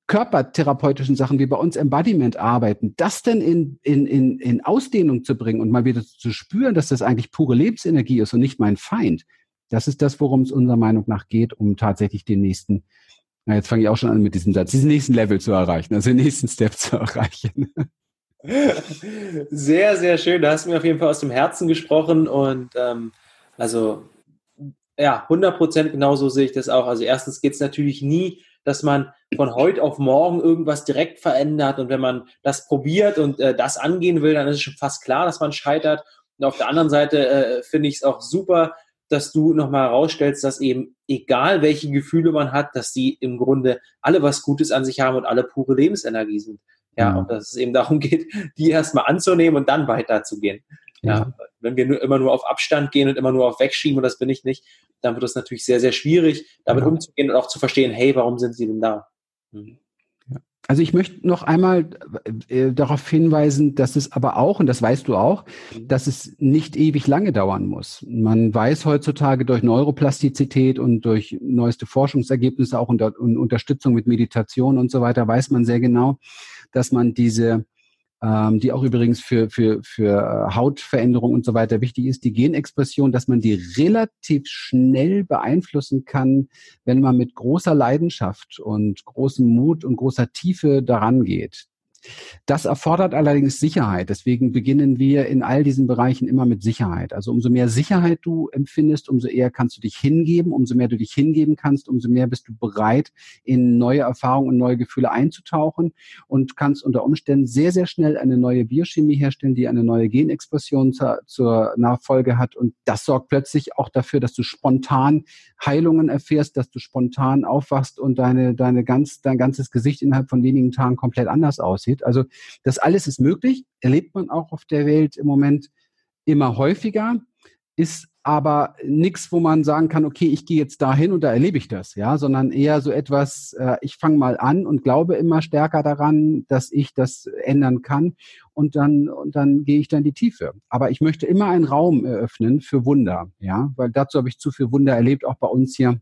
körpertherapeutischen Sachen wie bei uns Embodiment arbeiten, das denn in, in, in, in Ausdehnung zu bringen und mal wieder zu spüren, dass das eigentlich pure Lebensenergie ist und nicht mein Feind, das ist das, worum es unserer Meinung nach geht, um tatsächlich den nächsten, na jetzt fange ich auch schon an mit diesem Satz, diesen nächsten Level zu erreichen, also den nächsten Step zu erreichen. Sehr, sehr schön. Da hast du mir auf jeden Fall aus dem Herzen gesprochen und ähm, also ja, 100 Prozent genauso sehe ich das auch. Also erstens geht es natürlich nie, dass man von heute auf morgen irgendwas direkt verändert und wenn man das probiert und äh, das angehen will, dann ist es schon fast klar, dass man scheitert. Und auf der anderen Seite äh, finde ich es auch super, dass du nochmal herausstellst, dass eben egal welche Gefühle man hat, dass die im Grunde alle was Gutes an sich haben und alle pure Lebensenergie sind. Ja, mhm. und dass es eben darum geht, die erstmal anzunehmen und dann weiterzugehen. Ja, ja. wenn wir nur, immer nur auf Abstand gehen und immer nur auf Wegschieben, und das bin ich nicht, dann wird es natürlich sehr, sehr schwierig, damit ja. umzugehen und auch zu verstehen, hey, warum sind sie denn da? Mhm. Also ich möchte noch einmal äh, darauf hinweisen, dass es aber auch, und das weißt du auch, dass es nicht ewig lange dauern muss. Man weiß heutzutage durch Neuroplastizität und durch neueste Forschungsergebnisse, auch unter, und Unterstützung mit Meditation und so weiter, weiß man sehr genau, dass man diese ähm, die auch übrigens für, für, für äh, Hautveränderung und so weiter wichtig ist, die Genexpression, dass man die relativ schnell beeinflussen kann, wenn man mit großer Leidenschaft und großem Mut und großer Tiefe daran geht. Das erfordert allerdings Sicherheit. Deswegen beginnen wir in all diesen Bereichen immer mit Sicherheit. Also umso mehr Sicherheit du empfindest, umso eher kannst du dich hingeben. Umso mehr du dich hingeben kannst, umso mehr bist du bereit, in neue Erfahrungen und neue Gefühle einzutauchen und kannst unter Umständen sehr, sehr schnell eine neue Biochemie herstellen, die eine neue Genexpression zur, zur Nachfolge hat. Und das sorgt plötzlich auch dafür, dass du spontan Heilungen erfährst, dass du spontan aufwachst und deine, deine ganz, dein ganzes Gesicht innerhalb von wenigen Tagen komplett anders aussieht aussieht. Also das alles ist möglich, erlebt man auch auf der Welt im Moment immer häufiger, ist aber nichts, wo man sagen kann, okay, ich gehe jetzt dahin und da erlebe ich das, ja, sondern eher so etwas, äh, ich fange mal an und glaube immer stärker daran, dass ich das ändern kann und dann und dann gehe ich dann in die Tiefe. Aber ich möchte immer einen Raum eröffnen für Wunder, ja, weil dazu habe ich zu viel Wunder erlebt, auch bei uns hier.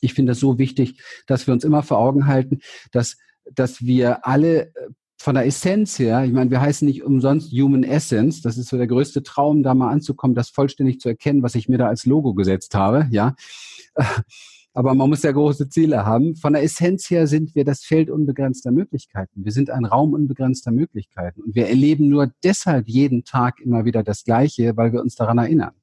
Ich finde es so wichtig, dass wir uns immer vor Augen halten, dass dass wir alle äh, von der Essenz her, ich meine, wir heißen nicht umsonst Human Essence, das ist so der größte Traum, da mal anzukommen, das vollständig zu erkennen, was ich mir da als Logo gesetzt habe, ja. Aber man muss ja große Ziele haben. Von der Essenz her sind wir das Feld unbegrenzter Möglichkeiten. Wir sind ein Raum unbegrenzter Möglichkeiten. Und wir erleben nur deshalb jeden Tag immer wieder das Gleiche, weil wir uns daran erinnern.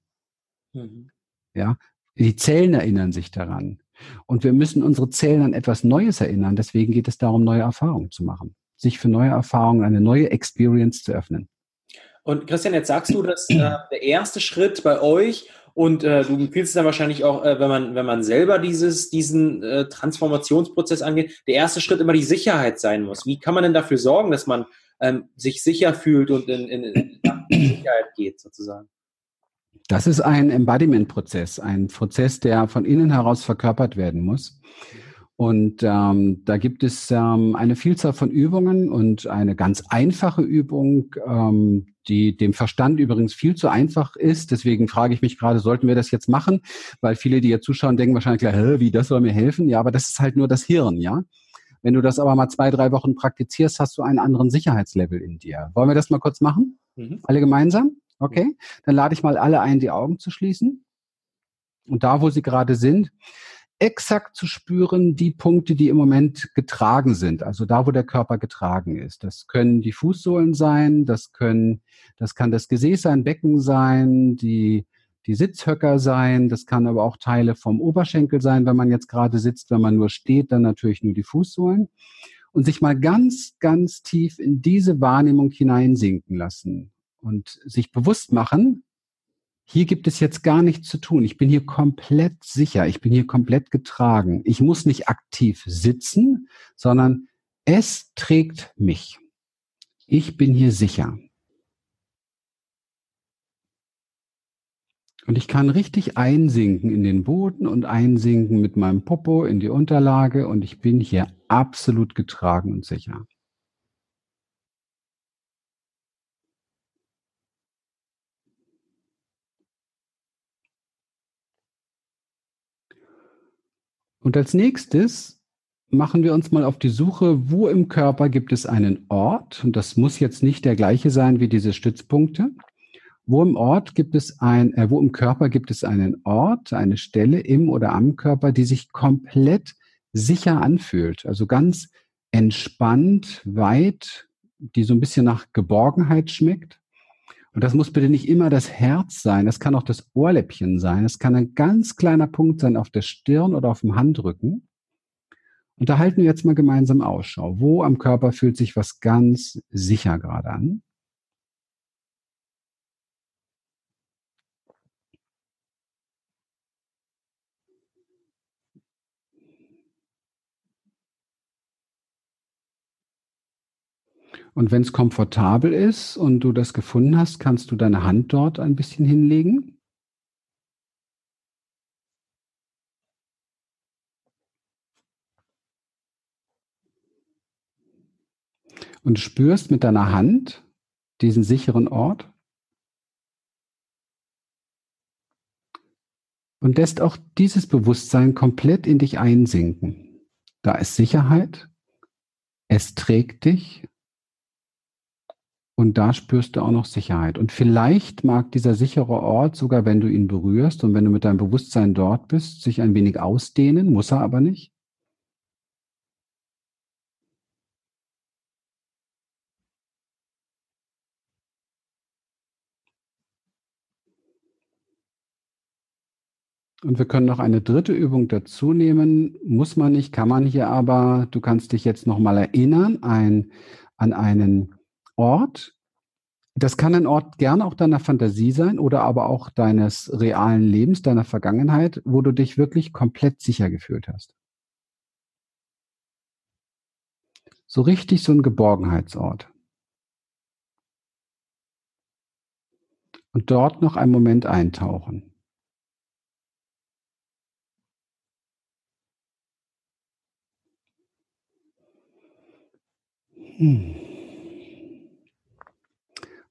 Mhm. Ja, die Zellen erinnern sich daran. Und wir müssen unsere Zellen an etwas Neues erinnern. Deswegen geht es darum, neue Erfahrungen zu machen sich für neue Erfahrungen, eine neue Experience zu öffnen. Und Christian, jetzt sagst du, dass äh, der erste Schritt bei euch und äh, du empfiehlst es dann wahrscheinlich auch, äh, wenn man wenn man selber dieses diesen äh, Transformationsprozess angeht, der erste Schritt immer die Sicherheit sein muss. Wie kann man denn dafür sorgen, dass man ähm, sich sicher fühlt und in, in, in Sicherheit geht sozusagen? Das ist ein Embodiment-Prozess, ein Prozess, der von innen heraus verkörpert werden muss. Und ähm, da gibt es ähm, eine Vielzahl von Übungen und eine ganz einfache Übung, ähm, die dem Verstand übrigens viel zu einfach ist. Deswegen frage ich mich gerade, sollten wir das jetzt machen? Weil viele, die hier zuschauen, denken wahrscheinlich Hä, wie, das soll mir helfen? Ja, aber das ist halt nur das Hirn, ja. Wenn du das aber mal zwei, drei Wochen praktizierst, hast du einen anderen Sicherheitslevel in dir. Wollen wir das mal kurz machen? Mhm. Alle gemeinsam? Okay. Dann lade ich mal alle ein, die Augen zu schließen. Und da, wo sie gerade sind, exakt zu spüren, die Punkte, die im Moment getragen sind, also da, wo der Körper getragen ist. Das können die Fußsohlen sein, das können, das kann das Gesäß sein, Becken sein, die, die Sitzhöcker sein, das kann aber auch Teile vom Oberschenkel sein, wenn man jetzt gerade sitzt, wenn man nur steht, dann natürlich nur die Fußsohlen. Und sich mal ganz, ganz tief in diese Wahrnehmung hineinsinken lassen und sich bewusst machen, hier gibt es jetzt gar nichts zu tun. Ich bin hier komplett sicher. Ich bin hier komplett getragen. Ich muss nicht aktiv sitzen, sondern es trägt mich. Ich bin hier sicher. Und ich kann richtig einsinken in den Boden und einsinken mit meinem Popo in die Unterlage und ich bin hier absolut getragen und sicher. Und als nächstes machen wir uns mal auf die Suche, wo im Körper gibt es einen Ort, und das muss jetzt nicht der gleiche sein wie diese Stützpunkte. Wo im Ort gibt es ein, äh, wo im Körper gibt es einen Ort, eine Stelle im oder am Körper, die sich komplett sicher anfühlt, also ganz entspannt, weit, die so ein bisschen nach Geborgenheit schmeckt. Und das muss bitte nicht immer das Herz sein, das kann auch das Ohrläppchen sein, es kann ein ganz kleiner Punkt sein auf der Stirn oder auf dem Handrücken. Und da halten wir jetzt mal gemeinsam Ausschau. Wo am Körper fühlt sich was ganz sicher gerade an? Und wenn es komfortabel ist und du das gefunden hast, kannst du deine Hand dort ein bisschen hinlegen. Und spürst mit deiner Hand diesen sicheren Ort. Und lässt auch dieses Bewusstsein komplett in dich einsinken. Da ist Sicherheit. Es trägt dich und da spürst du auch noch Sicherheit. Und vielleicht mag dieser sichere Ort, sogar wenn du ihn berührst und wenn du mit deinem Bewusstsein dort bist, sich ein wenig ausdehnen, muss er aber nicht. Und wir können noch eine dritte Übung dazu nehmen. Muss man nicht, kann man hier aber. Du kannst dich jetzt nochmal erinnern ein, an einen Ort. Das kann ein Ort gerne auch deiner Fantasie sein oder aber auch deines realen Lebens, deiner Vergangenheit, wo du dich wirklich komplett sicher gefühlt hast. So richtig so ein Geborgenheitsort. Und dort noch einen Moment eintauchen. Hm.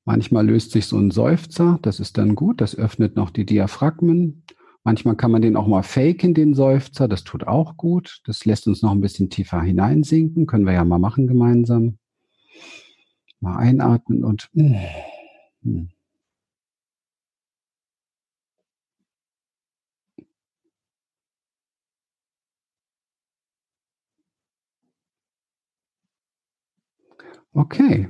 Manchmal löst sich so ein Seufzer, das ist dann gut, das öffnet noch die Diaphragmen. Manchmal kann man den auch mal faken, den Seufzer, das tut auch gut. Das lässt uns noch ein bisschen tiefer hineinsinken, können wir ja mal machen gemeinsam. Mal einatmen und hm, hm. Okay,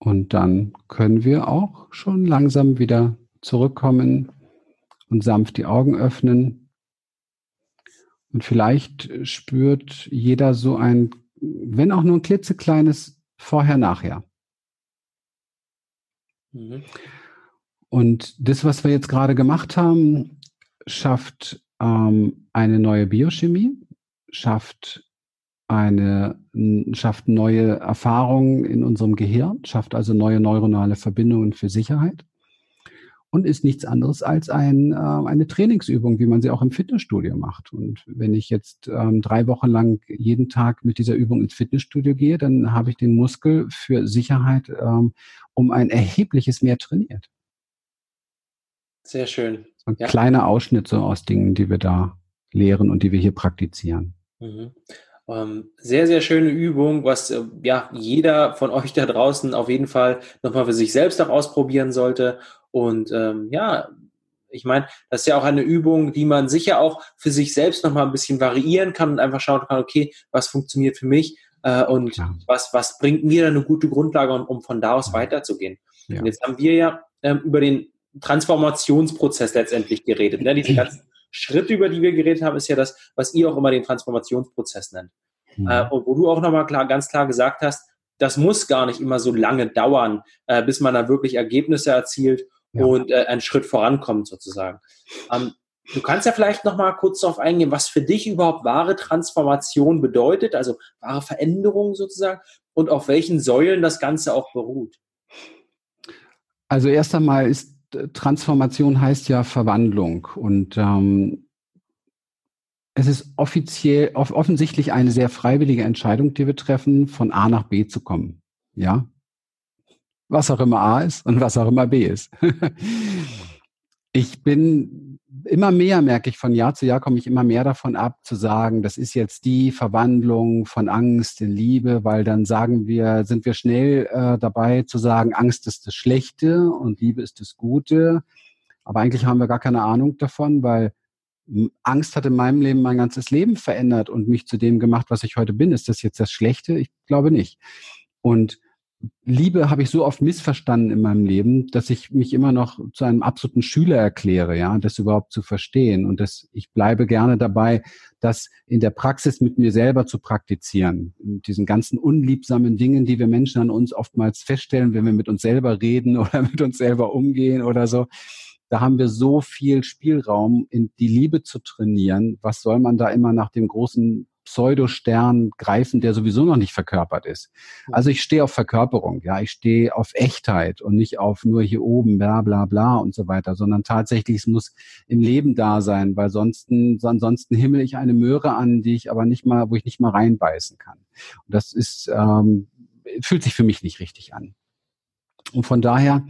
und dann können wir auch schon langsam wieder zurückkommen und sanft die Augen öffnen. Und vielleicht spürt jeder so ein, wenn auch nur ein klitzekleines Vorher-Nachher. Mhm. Und das, was wir jetzt gerade gemacht haben, schafft ähm, eine neue Biochemie, schafft eine, schafft neue Erfahrungen in unserem Gehirn, schafft also neue neuronale Verbindungen für Sicherheit und ist nichts anderes als ein, äh, eine Trainingsübung, wie man sie auch im Fitnessstudio macht. Und wenn ich jetzt ähm, drei Wochen lang jeden Tag mit dieser Übung ins Fitnessstudio gehe, dann habe ich den Muskel für Sicherheit ähm, um ein erhebliches mehr trainiert. Sehr schön. Ein ja. kleiner Ausschnitt so aus Dingen, die wir da lehren und die wir hier praktizieren. Mhm. Ähm, sehr, sehr schöne Übung, was äh, ja jeder von euch da draußen auf jeden Fall nochmal für sich selbst auch ausprobieren sollte. Und ähm, ja, ich meine, das ist ja auch eine Übung, die man sicher auch für sich selbst nochmal ein bisschen variieren kann und einfach schauen kann, okay, was funktioniert für mich äh, und ja. was, was bringt mir eine gute Grundlage, um, um von da aus weiterzugehen. Ja. Und jetzt haben wir ja ähm, über den Transformationsprozess letztendlich geredet. Ne? Diese ganzen Schritte, über die wir geredet haben, ist ja das, was ihr auch immer den Transformationsprozess nennt. Mhm. Äh, und wo du auch nochmal klar, ganz klar gesagt hast, das muss gar nicht immer so lange dauern, äh, bis man da wirklich Ergebnisse erzielt ja. und äh, einen Schritt vorankommt sozusagen. Ähm, du kannst ja vielleicht noch mal kurz darauf eingehen, was für dich überhaupt wahre Transformation bedeutet, also wahre Veränderung sozusagen und auf welchen Säulen das Ganze auch beruht. Also erst einmal ist Transformation heißt ja Verwandlung und ähm, es ist offiziell, offensichtlich eine sehr freiwillige Entscheidung, die wir treffen, von A nach B zu kommen. Ja. Was auch immer A ist und was auch immer B ist. ich bin immer mehr, merke ich, von Jahr zu Jahr komme ich immer mehr davon ab, zu sagen, das ist jetzt die Verwandlung von Angst in Liebe, weil dann sagen wir, sind wir schnell äh, dabei zu sagen, Angst ist das Schlechte und Liebe ist das Gute. Aber eigentlich haben wir gar keine Ahnung davon, weil Angst hat in meinem Leben mein ganzes Leben verändert und mich zu dem gemacht, was ich heute bin. Ist das jetzt das Schlechte? Ich glaube nicht. Und Liebe habe ich so oft missverstanden in meinem Leben, dass ich mich immer noch zu einem absoluten Schüler erkläre, ja, das überhaupt zu verstehen. Und das, ich bleibe gerne dabei, das in der Praxis mit mir selber zu praktizieren. In diesen ganzen unliebsamen Dingen, die wir Menschen an uns oftmals feststellen, wenn wir mit uns selber reden oder mit uns selber umgehen oder so da haben wir so viel Spielraum, in die Liebe zu trainieren. Was soll man da immer nach dem großen Pseudostern greifen, der sowieso noch nicht verkörpert ist? Also ich stehe auf Verkörperung, ja, ich stehe auf Echtheit und nicht auf nur hier oben, bla bla bla und so weiter, sondern tatsächlich es muss im Leben da sein, weil sonst, ansonsten himmel ich eine Möhre an, die ich aber nicht mal, wo ich nicht mal reinbeißen kann. Und das ist ähm, fühlt sich für mich nicht richtig an. Und von daher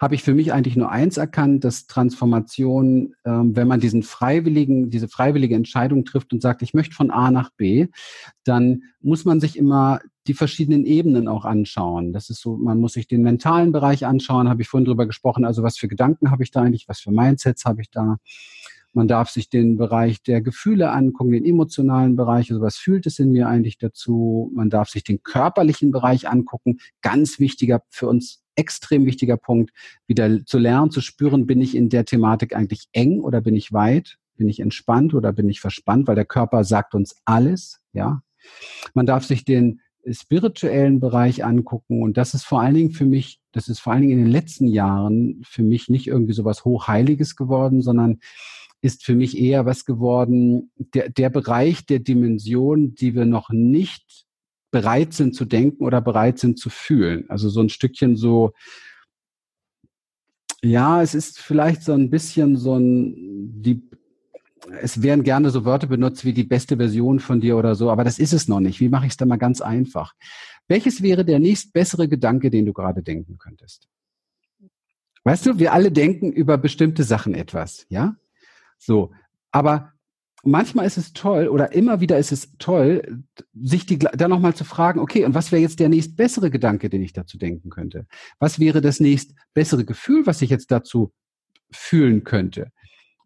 habe ich für mich eigentlich nur eins erkannt, dass Transformation, ähm, wenn man diesen freiwilligen, diese freiwillige Entscheidung trifft und sagt, ich möchte von A nach B, dann muss man sich immer die verschiedenen Ebenen auch anschauen. Das ist so, man muss sich den mentalen Bereich anschauen, habe ich vorhin drüber gesprochen, also was für Gedanken habe ich da eigentlich, was für Mindsets habe ich da. Man darf sich den Bereich der Gefühle angucken, den emotionalen Bereich, also was fühlt es in mir eigentlich dazu. Man darf sich den körperlichen Bereich angucken. Ganz wichtiger für uns extrem wichtiger Punkt, wieder zu lernen, zu spüren, bin ich in der Thematik eigentlich eng oder bin ich weit? Bin ich entspannt oder bin ich verspannt? Weil der Körper sagt uns alles, ja. Man darf sich den spirituellen Bereich angucken und das ist vor allen Dingen für mich, das ist vor allen Dingen in den letzten Jahren für mich nicht irgendwie so was Hochheiliges geworden, sondern ist für mich eher was geworden, der, der Bereich der Dimension, die wir noch nicht bereit sind zu denken oder bereit sind zu fühlen. Also so ein Stückchen so, ja, es ist vielleicht so ein bisschen so ein, die, es werden gerne so Wörter benutzt wie die beste Version von dir oder so, aber das ist es noch nicht. Wie mache ich es da mal ganz einfach? Welches wäre der nächst bessere Gedanke, den du gerade denken könntest? Weißt du, wir alle denken über bestimmte Sachen etwas, ja? So. Aber manchmal ist es toll oder immer wieder ist es toll, sich die, dann nochmal zu fragen, okay, und was wäre jetzt der nächst bessere Gedanke, den ich dazu denken könnte? Was wäre das nächst bessere Gefühl, was ich jetzt dazu fühlen könnte?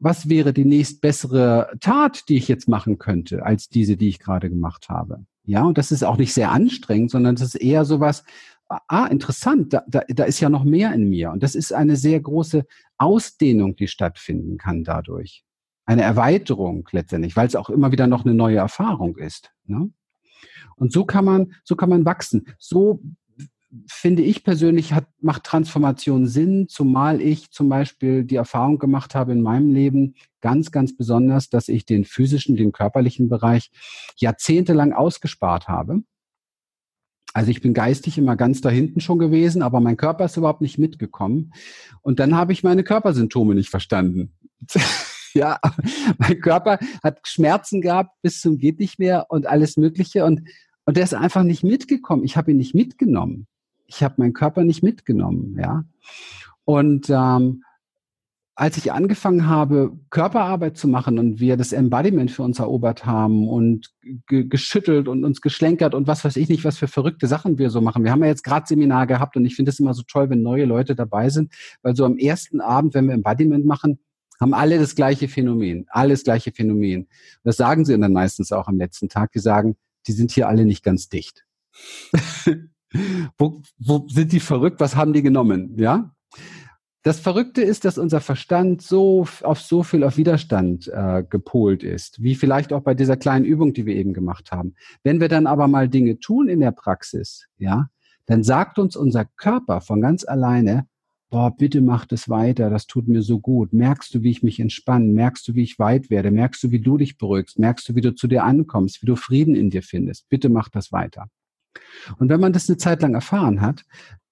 Was wäre die nächst bessere Tat, die ich jetzt machen könnte, als diese, die ich gerade gemacht habe? Ja, und das ist auch nicht sehr anstrengend, sondern das ist eher sowas, ah, interessant, da, da, da ist ja noch mehr in mir. Und das ist eine sehr große Ausdehnung, die stattfinden kann dadurch eine Erweiterung letztendlich, weil es auch immer wieder noch eine neue Erfahrung ist. Ne? Und so kann man, so kann man wachsen. So finde ich persönlich hat, macht Transformation Sinn, zumal ich zum Beispiel die Erfahrung gemacht habe in meinem Leben ganz, ganz besonders, dass ich den physischen, den körperlichen Bereich jahrzehntelang ausgespart habe. Also ich bin geistig immer ganz da hinten schon gewesen, aber mein Körper ist überhaupt nicht mitgekommen. Und dann habe ich meine Körpersymptome nicht verstanden. ja, mein Körper hat Schmerzen gehabt bis zum geht nicht mehr und alles Mögliche und und der ist einfach nicht mitgekommen. Ich habe ihn nicht mitgenommen. Ich habe meinen Körper nicht mitgenommen, ja. Und ähm, als ich angefangen habe, Körperarbeit zu machen und wir das Embodiment für uns erobert haben und ge geschüttelt und uns geschlenkert und was weiß ich nicht, was für verrückte Sachen wir so machen. Wir haben ja jetzt gerade Seminar gehabt und ich finde es immer so toll, wenn neue Leute dabei sind, weil so am ersten Abend, wenn wir Embodiment machen, haben alle das gleiche Phänomen, alles gleiche Phänomen. Das sagen sie dann meistens auch am letzten Tag. Die sagen, die sind hier alle nicht ganz dicht. wo, wo sind die verrückt? Was haben die genommen? Ja? Das Verrückte ist, dass unser Verstand so auf so viel auf Widerstand äh, gepolt ist, wie vielleicht auch bei dieser kleinen Übung, die wir eben gemacht haben. Wenn wir dann aber mal Dinge tun in der Praxis, ja, dann sagt uns unser Körper von ganz alleine, boah, bitte mach das weiter, das tut mir so gut. Merkst du, wie ich mich entspanne? Merkst du, wie ich weit werde? Merkst du, wie du dich beruhigst? Merkst du, wie du zu dir ankommst, wie du Frieden in dir findest? Bitte mach das weiter. Und wenn man das eine Zeit lang erfahren hat,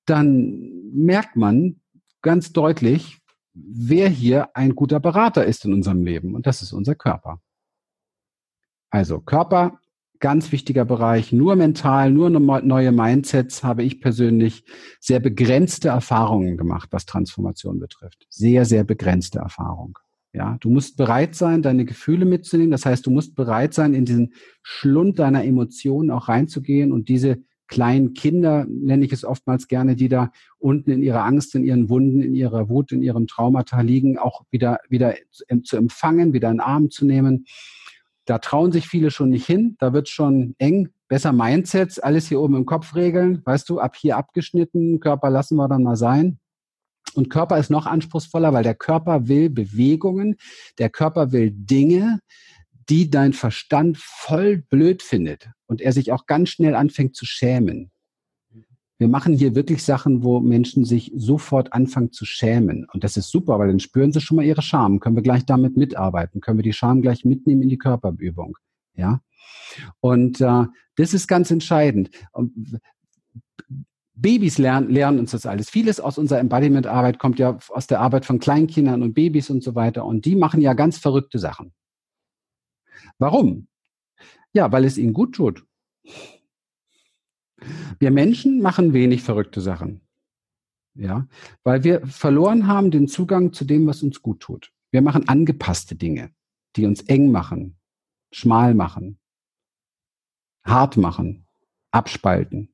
dann merkt man, ganz deutlich, wer hier ein guter Berater ist in unserem Leben. Und das ist unser Körper. Also Körper, ganz wichtiger Bereich, nur mental, nur neue Mindsets habe ich persönlich sehr begrenzte Erfahrungen gemacht, was Transformation betrifft. Sehr, sehr begrenzte Erfahrung. Ja, du musst bereit sein, deine Gefühle mitzunehmen. Das heißt, du musst bereit sein, in diesen Schlund deiner Emotionen auch reinzugehen und diese kleinen Kinder, nenne ich es oftmals gerne, die da unten in ihrer Angst, in ihren Wunden, in ihrer Wut, in ihrem Traumata liegen, auch wieder, wieder zu empfangen, wieder in den Arm zu nehmen. Da trauen sich viele schon nicht hin. Da wird schon eng. Besser Mindsets, alles hier oben im Kopf regeln. Weißt du, ab hier abgeschnitten, Körper lassen wir dann mal sein. Und Körper ist noch anspruchsvoller, weil der Körper will Bewegungen, der Körper will Dinge, die dein Verstand voll blöd findet und er sich auch ganz schnell anfängt zu schämen. Wir machen hier wirklich Sachen, wo Menschen sich sofort anfangen zu schämen. Und das ist super, weil dann spüren sie schon mal ihre Scham. Können wir gleich damit mitarbeiten? Können wir die Scham gleich mitnehmen in die Körperübung? Ja. Und äh, das ist ganz entscheidend. Und Babys lernen, lernen uns das alles. Vieles aus unserer Embodiment-Arbeit kommt ja aus der Arbeit von Kleinkindern und Babys und so weiter. Und die machen ja ganz verrückte Sachen. Warum? Ja, weil es ihnen gut tut. Wir Menschen machen wenig verrückte Sachen. Ja, weil wir verloren haben den Zugang zu dem, was uns gut tut. Wir machen angepasste Dinge, die uns eng machen, schmal machen, hart machen, abspalten.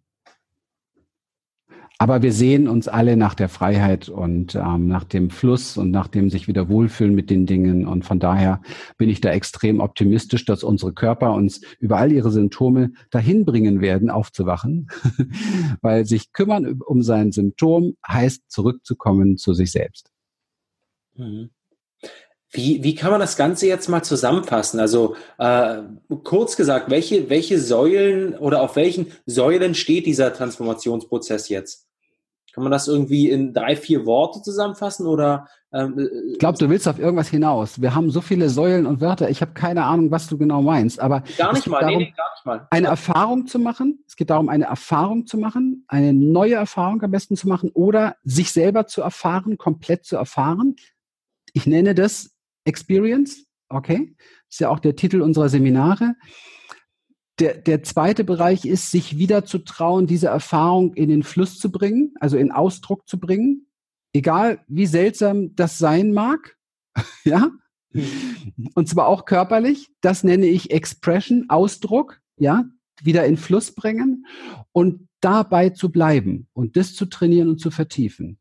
Aber wir sehen uns alle nach der Freiheit und ähm, nach dem Fluss und nach dem sich wieder wohlfühlen mit den Dingen. Und von daher bin ich da extrem optimistisch, dass unsere Körper uns über all ihre Symptome dahin bringen werden, aufzuwachen. Weil sich kümmern um sein Symptom heißt zurückzukommen zu sich selbst. Mhm. Wie, wie kann man das Ganze jetzt mal zusammenfassen? Also äh, kurz gesagt, welche, welche Säulen oder auf welchen Säulen steht dieser Transformationsprozess jetzt? Kann man das irgendwie in drei, vier Worte zusammenfassen oder? Ähm, äh, ich glaube, du willst auf irgendwas hinaus. Wir haben so viele Säulen und Wörter. Ich habe keine Ahnung, was du genau meinst. Aber gar nicht mal. Darum, nee, nee, gar nicht mal. Eine Erfahrung zu machen. Es geht darum, eine Erfahrung zu machen, eine neue Erfahrung am besten zu machen oder sich selber zu erfahren, komplett zu erfahren. Ich nenne das Experience. Okay, das ist ja auch der Titel unserer Seminare der, der zweite Bereich ist, sich wieder zu trauen, diese Erfahrung in den Fluss zu bringen, also in Ausdruck zu bringen, egal wie seltsam das sein mag, ja, und zwar auch körperlich. Das nenne ich Expression, Ausdruck, ja, wieder in Fluss bringen und dabei zu bleiben und das zu trainieren und zu vertiefen.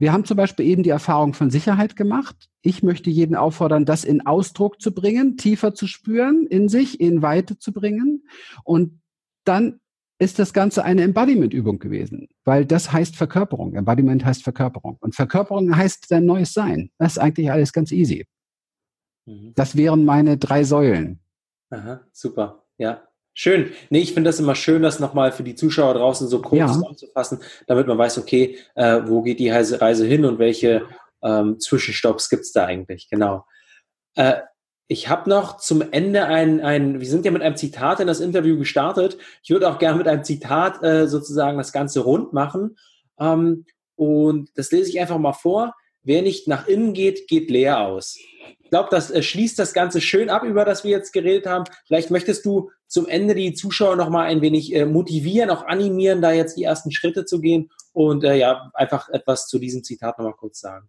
Wir haben zum Beispiel eben die Erfahrung von Sicherheit gemacht. Ich möchte jeden auffordern, das in Ausdruck zu bringen, tiefer zu spüren, in sich, in Weite zu bringen. Und dann ist das Ganze eine Embodiment-Übung gewesen, weil das heißt Verkörperung. Embodiment heißt Verkörperung. Und Verkörperung heißt dein neues Sein. Das ist eigentlich alles ganz easy. Mhm. Das wären meine drei Säulen. Aha, super. Ja. Schön. Nee, ich finde das immer schön, das nochmal für die Zuschauer draußen so kurz ja. zusammenzufassen, damit man weiß, okay, äh, wo geht die Reise hin und welche ähm, Zwischenstopps gibt es da eigentlich. Genau. Äh, ich habe noch zum Ende ein, ein, wir sind ja mit einem Zitat in das Interview gestartet. Ich würde auch gerne mit einem Zitat äh, sozusagen das Ganze rund machen. Ähm, und das lese ich einfach mal vor. Wer nicht nach innen geht, geht leer aus. Ich glaube, das äh, schließt das Ganze schön ab, über das wir jetzt geredet haben. Vielleicht möchtest du zum Ende die Zuschauer noch mal ein wenig äh, motivieren, auch animieren, da jetzt die ersten Schritte zu gehen und äh, ja, einfach etwas zu diesem Zitat noch mal kurz sagen.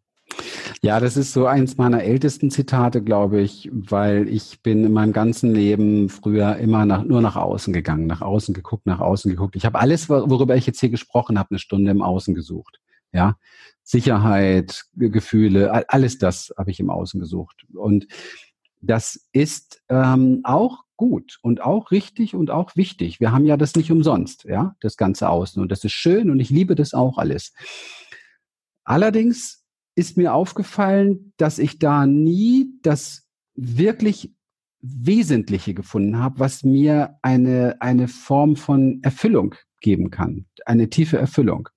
Ja, das ist so eins meiner ältesten Zitate, glaube ich, weil ich bin in meinem ganzen Leben früher immer nach, nur nach außen gegangen, nach außen geguckt, nach außen geguckt. Ich habe alles, worüber ich jetzt hier gesprochen habe, eine Stunde im Außen gesucht. Ja, Sicherheit, Gefühle, alles das habe ich im Außen gesucht. Und das ist ähm, auch gut und auch richtig und auch wichtig. Wir haben ja das nicht umsonst, ja, das ganze Außen. Und das ist schön und ich liebe das auch alles. Allerdings ist mir aufgefallen, dass ich da nie das wirklich Wesentliche gefunden habe, was mir eine, eine Form von Erfüllung geben kann, eine tiefe Erfüllung.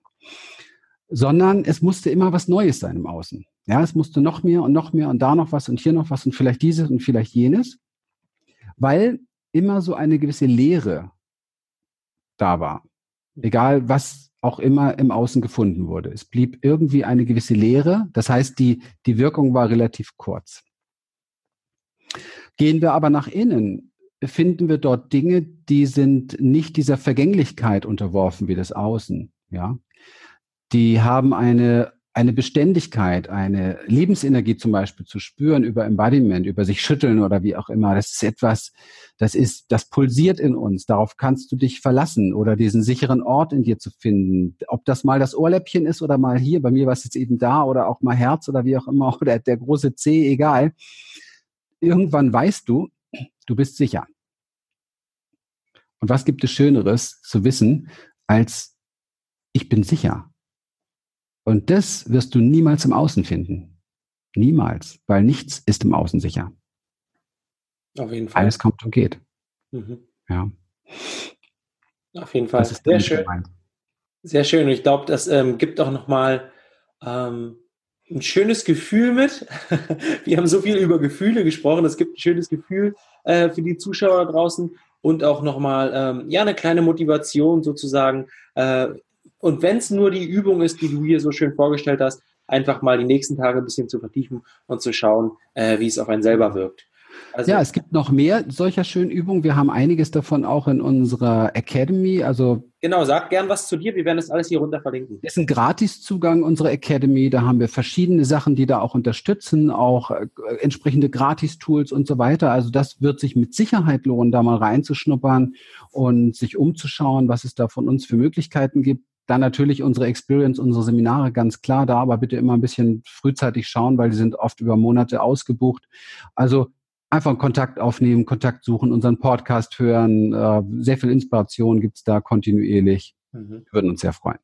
Sondern es musste immer was Neues sein im Außen. Ja, es musste noch mehr und noch mehr und da noch was und hier noch was und vielleicht dieses und vielleicht jenes, weil immer so eine gewisse Leere da war. Egal, was auch immer im Außen gefunden wurde. Es blieb irgendwie eine gewisse Leere. Das heißt, die, die Wirkung war relativ kurz. Gehen wir aber nach innen, finden wir dort Dinge, die sind nicht dieser Vergänglichkeit unterworfen wie das Außen. Ja, die haben eine eine Beständigkeit, eine Lebensenergie zum Beispiel zu spüren über Embodiment, über sich schütteln oder wie auch immer. Das ist etwas, das ist, das pulsiert in uns. Darauf kannst du dich verlassen oder diesen sicheren Ort in dir zu finden. Ob das mal das Ohrläppchen ist oder mal hier, bei mir war es jetzt eben da oder auch mal Herz oder wie auch immer oder der große C, egal. Irgendwann weißt du, du bist sicher. Und was gibt es Schöneres zu wissen, als ich bin sicher? Und das wirst du niemals im Außen finden. Niemals, weil nichts ist im Außen sicher. Auf jeden Fall. Alles kommt und geht. Mhm. Ja. Auf jeden Fall. Das ist Sehr schön. Gemeint. Sehr schön. Und ich glaube, das ähm, gibt auch nochmal ähm, ein schönes Gefühl mit. Wir haben so viel über Gefühle gesprochen. Es gibt ein schönes Gefühl äh, für die Zuschauer draußen und auch nochmal ähm, ja, eine kleine Motivation sozusagen, äh, und wenn es nur die Übung ist, die du hier so schön vorgestellt hast, einfach mal die nächsten Tage ein bisschen zu vertiefen und zu schauen, äh, wie es auf einen selber wirkt. Also, ja, es gibt noch mehr solcher schönen Übungen. Wir haben einiges davon auch in unserer Academy. Also genau, sag gern was zu dir. Wir werden das alles hier runter verlinken. Das ist ein Gratiszugang unserer Academy. Da haben wir verschiedene Sachen, die da auch unterstützen, auch äh, entsprechende Gratis-Tools und so weiter. Also das wird sich mit Sicherheit lohnen, da mal reinzuschnuppern und sich umzuschauen, was es da von uns für Möglichkeiten gibt. Dann natürlich unsere Experience, unsere Seminare, ganz klar da, aber bitte immer ein bisschen frühzeitig schauen, weil die sind oft über Monate ausgebucht. Also einfach Kontakt aufnehmen, Kontakt suchen, unseren Podcast hören. Äh, sehr viel Inspiration gibt's da kontinuierlich. Mhm. Wir würden uns sehr freuen.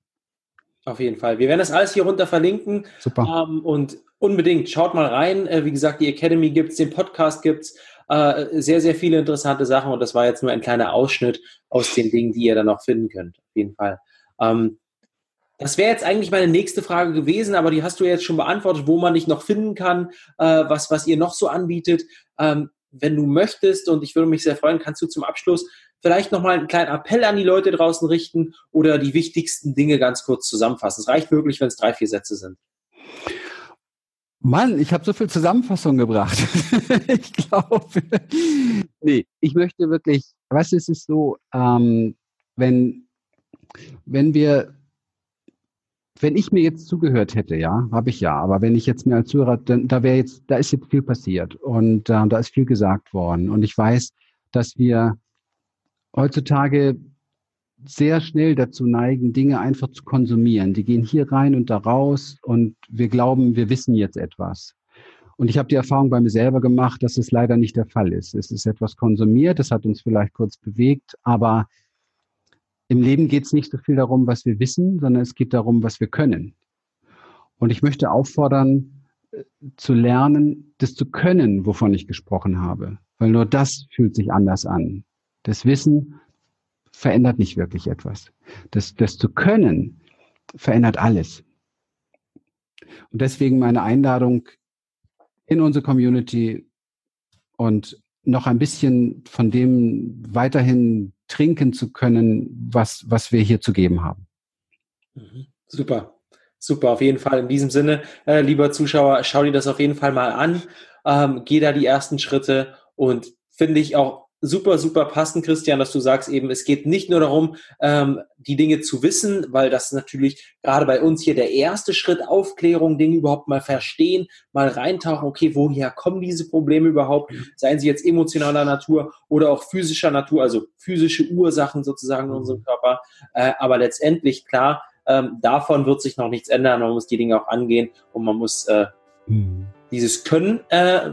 Auf jeden Fall. Wir werden das alles hier runter verlinken. Super. Ähm, und unbedingt schaut mal rein. Äh, wie gesagt, die Academy gibt's, den Podcast gibt's. Äh, sehr, sehr viele interessante Sachen. Und das war jetzt nur ein kleiner Ausschnitt aus den Dingen, die ihr dann noch finden könnt. Auf jeden Fall. Ähm, das wäre jetzt eigentlich meine nächste Frage gewesen, aber die hast du jetzt schon beantwortet, wo man dich noch finden kann, äh, was, was ihr noch so anbietet. Ähm, wenn du möchtest, und ich würde mich sehr freuen, kannst du zum Abschluss vielleicht nochmal einen kleinen Appell an die Leute draußen richten oder die wichtigsten Dinge ganz kurz zusammenfassen. Es reicht wirklich, wenn es drei, vier Sätze sind. Mann, ich habe so viel Zusammenfassung gebracht. ich glaube, nee, ich möchte wirklich, was ist es so, ähm, wenn wenn wir, wenn ich mir jetzt zugehört hätte, ja, habe ich ja, aber wenn ich jetzt mir als Zuhörer, dann, da wäre jetzt, da ist jetzt viel passiert und äh, da ist viel gesagt worden und ich weiß, dass wir heutzutage sehr schnell dazu neigen, Dinge einfach zu konsumieren. Die gehen hier rein und da raus und wir glauben, wir wissen jetzt etwas. Und ich habe die Erfahrung bei mir selber gemacht, dass es leider nicht der Fall ist. Es ist etwas konsumiert, das hat uns vielleicht kurz bewegt, aber im Leben geht es nicht so viel darum, was wir wissen, sondern es geht darum, was wir können. Und ich möchte auffordern, äh, zu lernen, das zu können, wovon ich gesprochen habe. Weil nur das fühlt sich anders an. Das Wissen verändert nicht wirklich etwas. Das, das zu können verändert alles. Und deswegen meine Einladung in unsere Community und noch ein bisschen von dem weiterhin trinken zu können, was, was wir hier zu geben haben. Mhm. Super, super, auf jeden Fall. In diesem Sinne, äh, lieber Zuschauer, schau dir das auf jeden Fall mal an, ähm, geh da die ersten Schritte und finde ich auch super, super passend, Christian, dass du sagst eben, es geht nicht nur darum, ähm, die Dinge zu wissen, weil das natürlich gerade bei uns hier der erste Schritt Aufklärung, Dinge überhaupt mal verstehen, mal reintauchen, okay, woher kommen diese Probleme überhaupt, mhm. seien sie jetzt emotionaler Natur oder auch physischer Natur, also physische Ursachen sozusagen in unserem mhm. Körper, äh, aber letztendlich, klar, ähm, davon wird sich noch nichts ändern, man muss die Dinge auch angehen und man muss äh, mhm. dieses Können äh,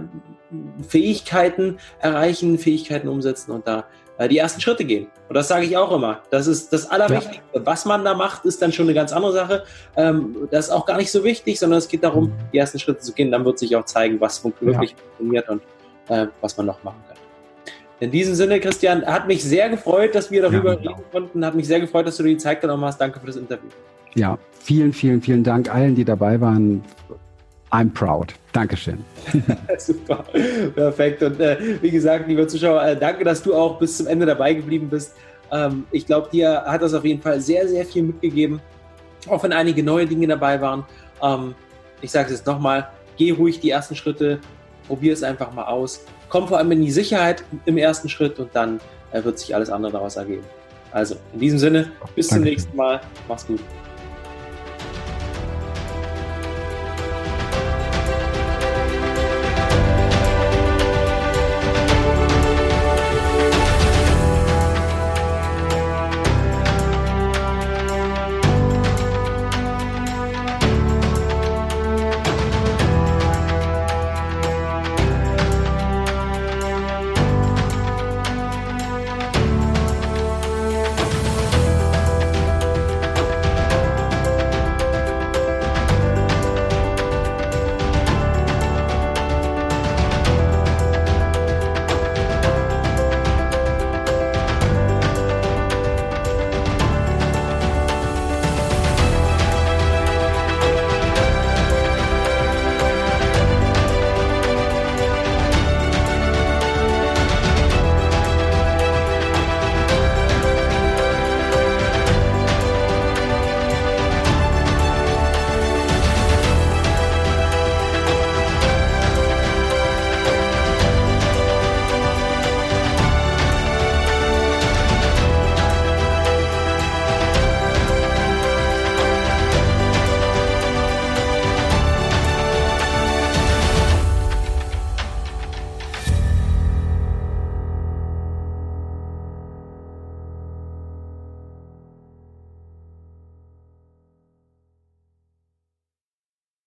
Fähigkeiten erreichen, Fähigkeiten umsetzen und da äh, die ersten Schritte gehen. Und das sage ich auch immer. Das ist das Allerwichtigste. Ja. Was man da macht, ist dann schon eine ganz andere Sache. Ähm, das ist auch gar nicht so wichtig, sondern es geht darum, mhm. die ersten Schritte zu gehen. Dann wird sich auch zeigen, was wirklich ja. funktioniert und äh, was man noch machen kann. In diesem Sinne, Christian, hat mich sehr gefreut, dass wir darüber ja, genau. reden konnten. Hat mich sehr gefreut, dass du dir die Zeit genommen hast. Danke für das Interview. Ja, vielen, vielen, vielen Dank allen, die dabei waren. I'm proud. Dankeschön. Super, perfekt. Und äh, wie gesagt, liebe Zuschauer, äh, danke, dass du auch bis zum Ende dabei geblieben bist. Ähm, ich glaube, dir hat das auf jeden Fall sehr, sehr viel mitgegeben, auch wenn einige neue Dinge dabei waren. Ähm, ich sage es jetzt nochmal, geh ruhig die ersten Schritte, probier es einfach mal aus. Komm vor allem in die Sicherheit im ersten Schritt und dann äh, wird sich alles andere daraus ergeben. Also, in diesem Sinne, bis Dankeschön. zum nächsten Mal. Mach's gut.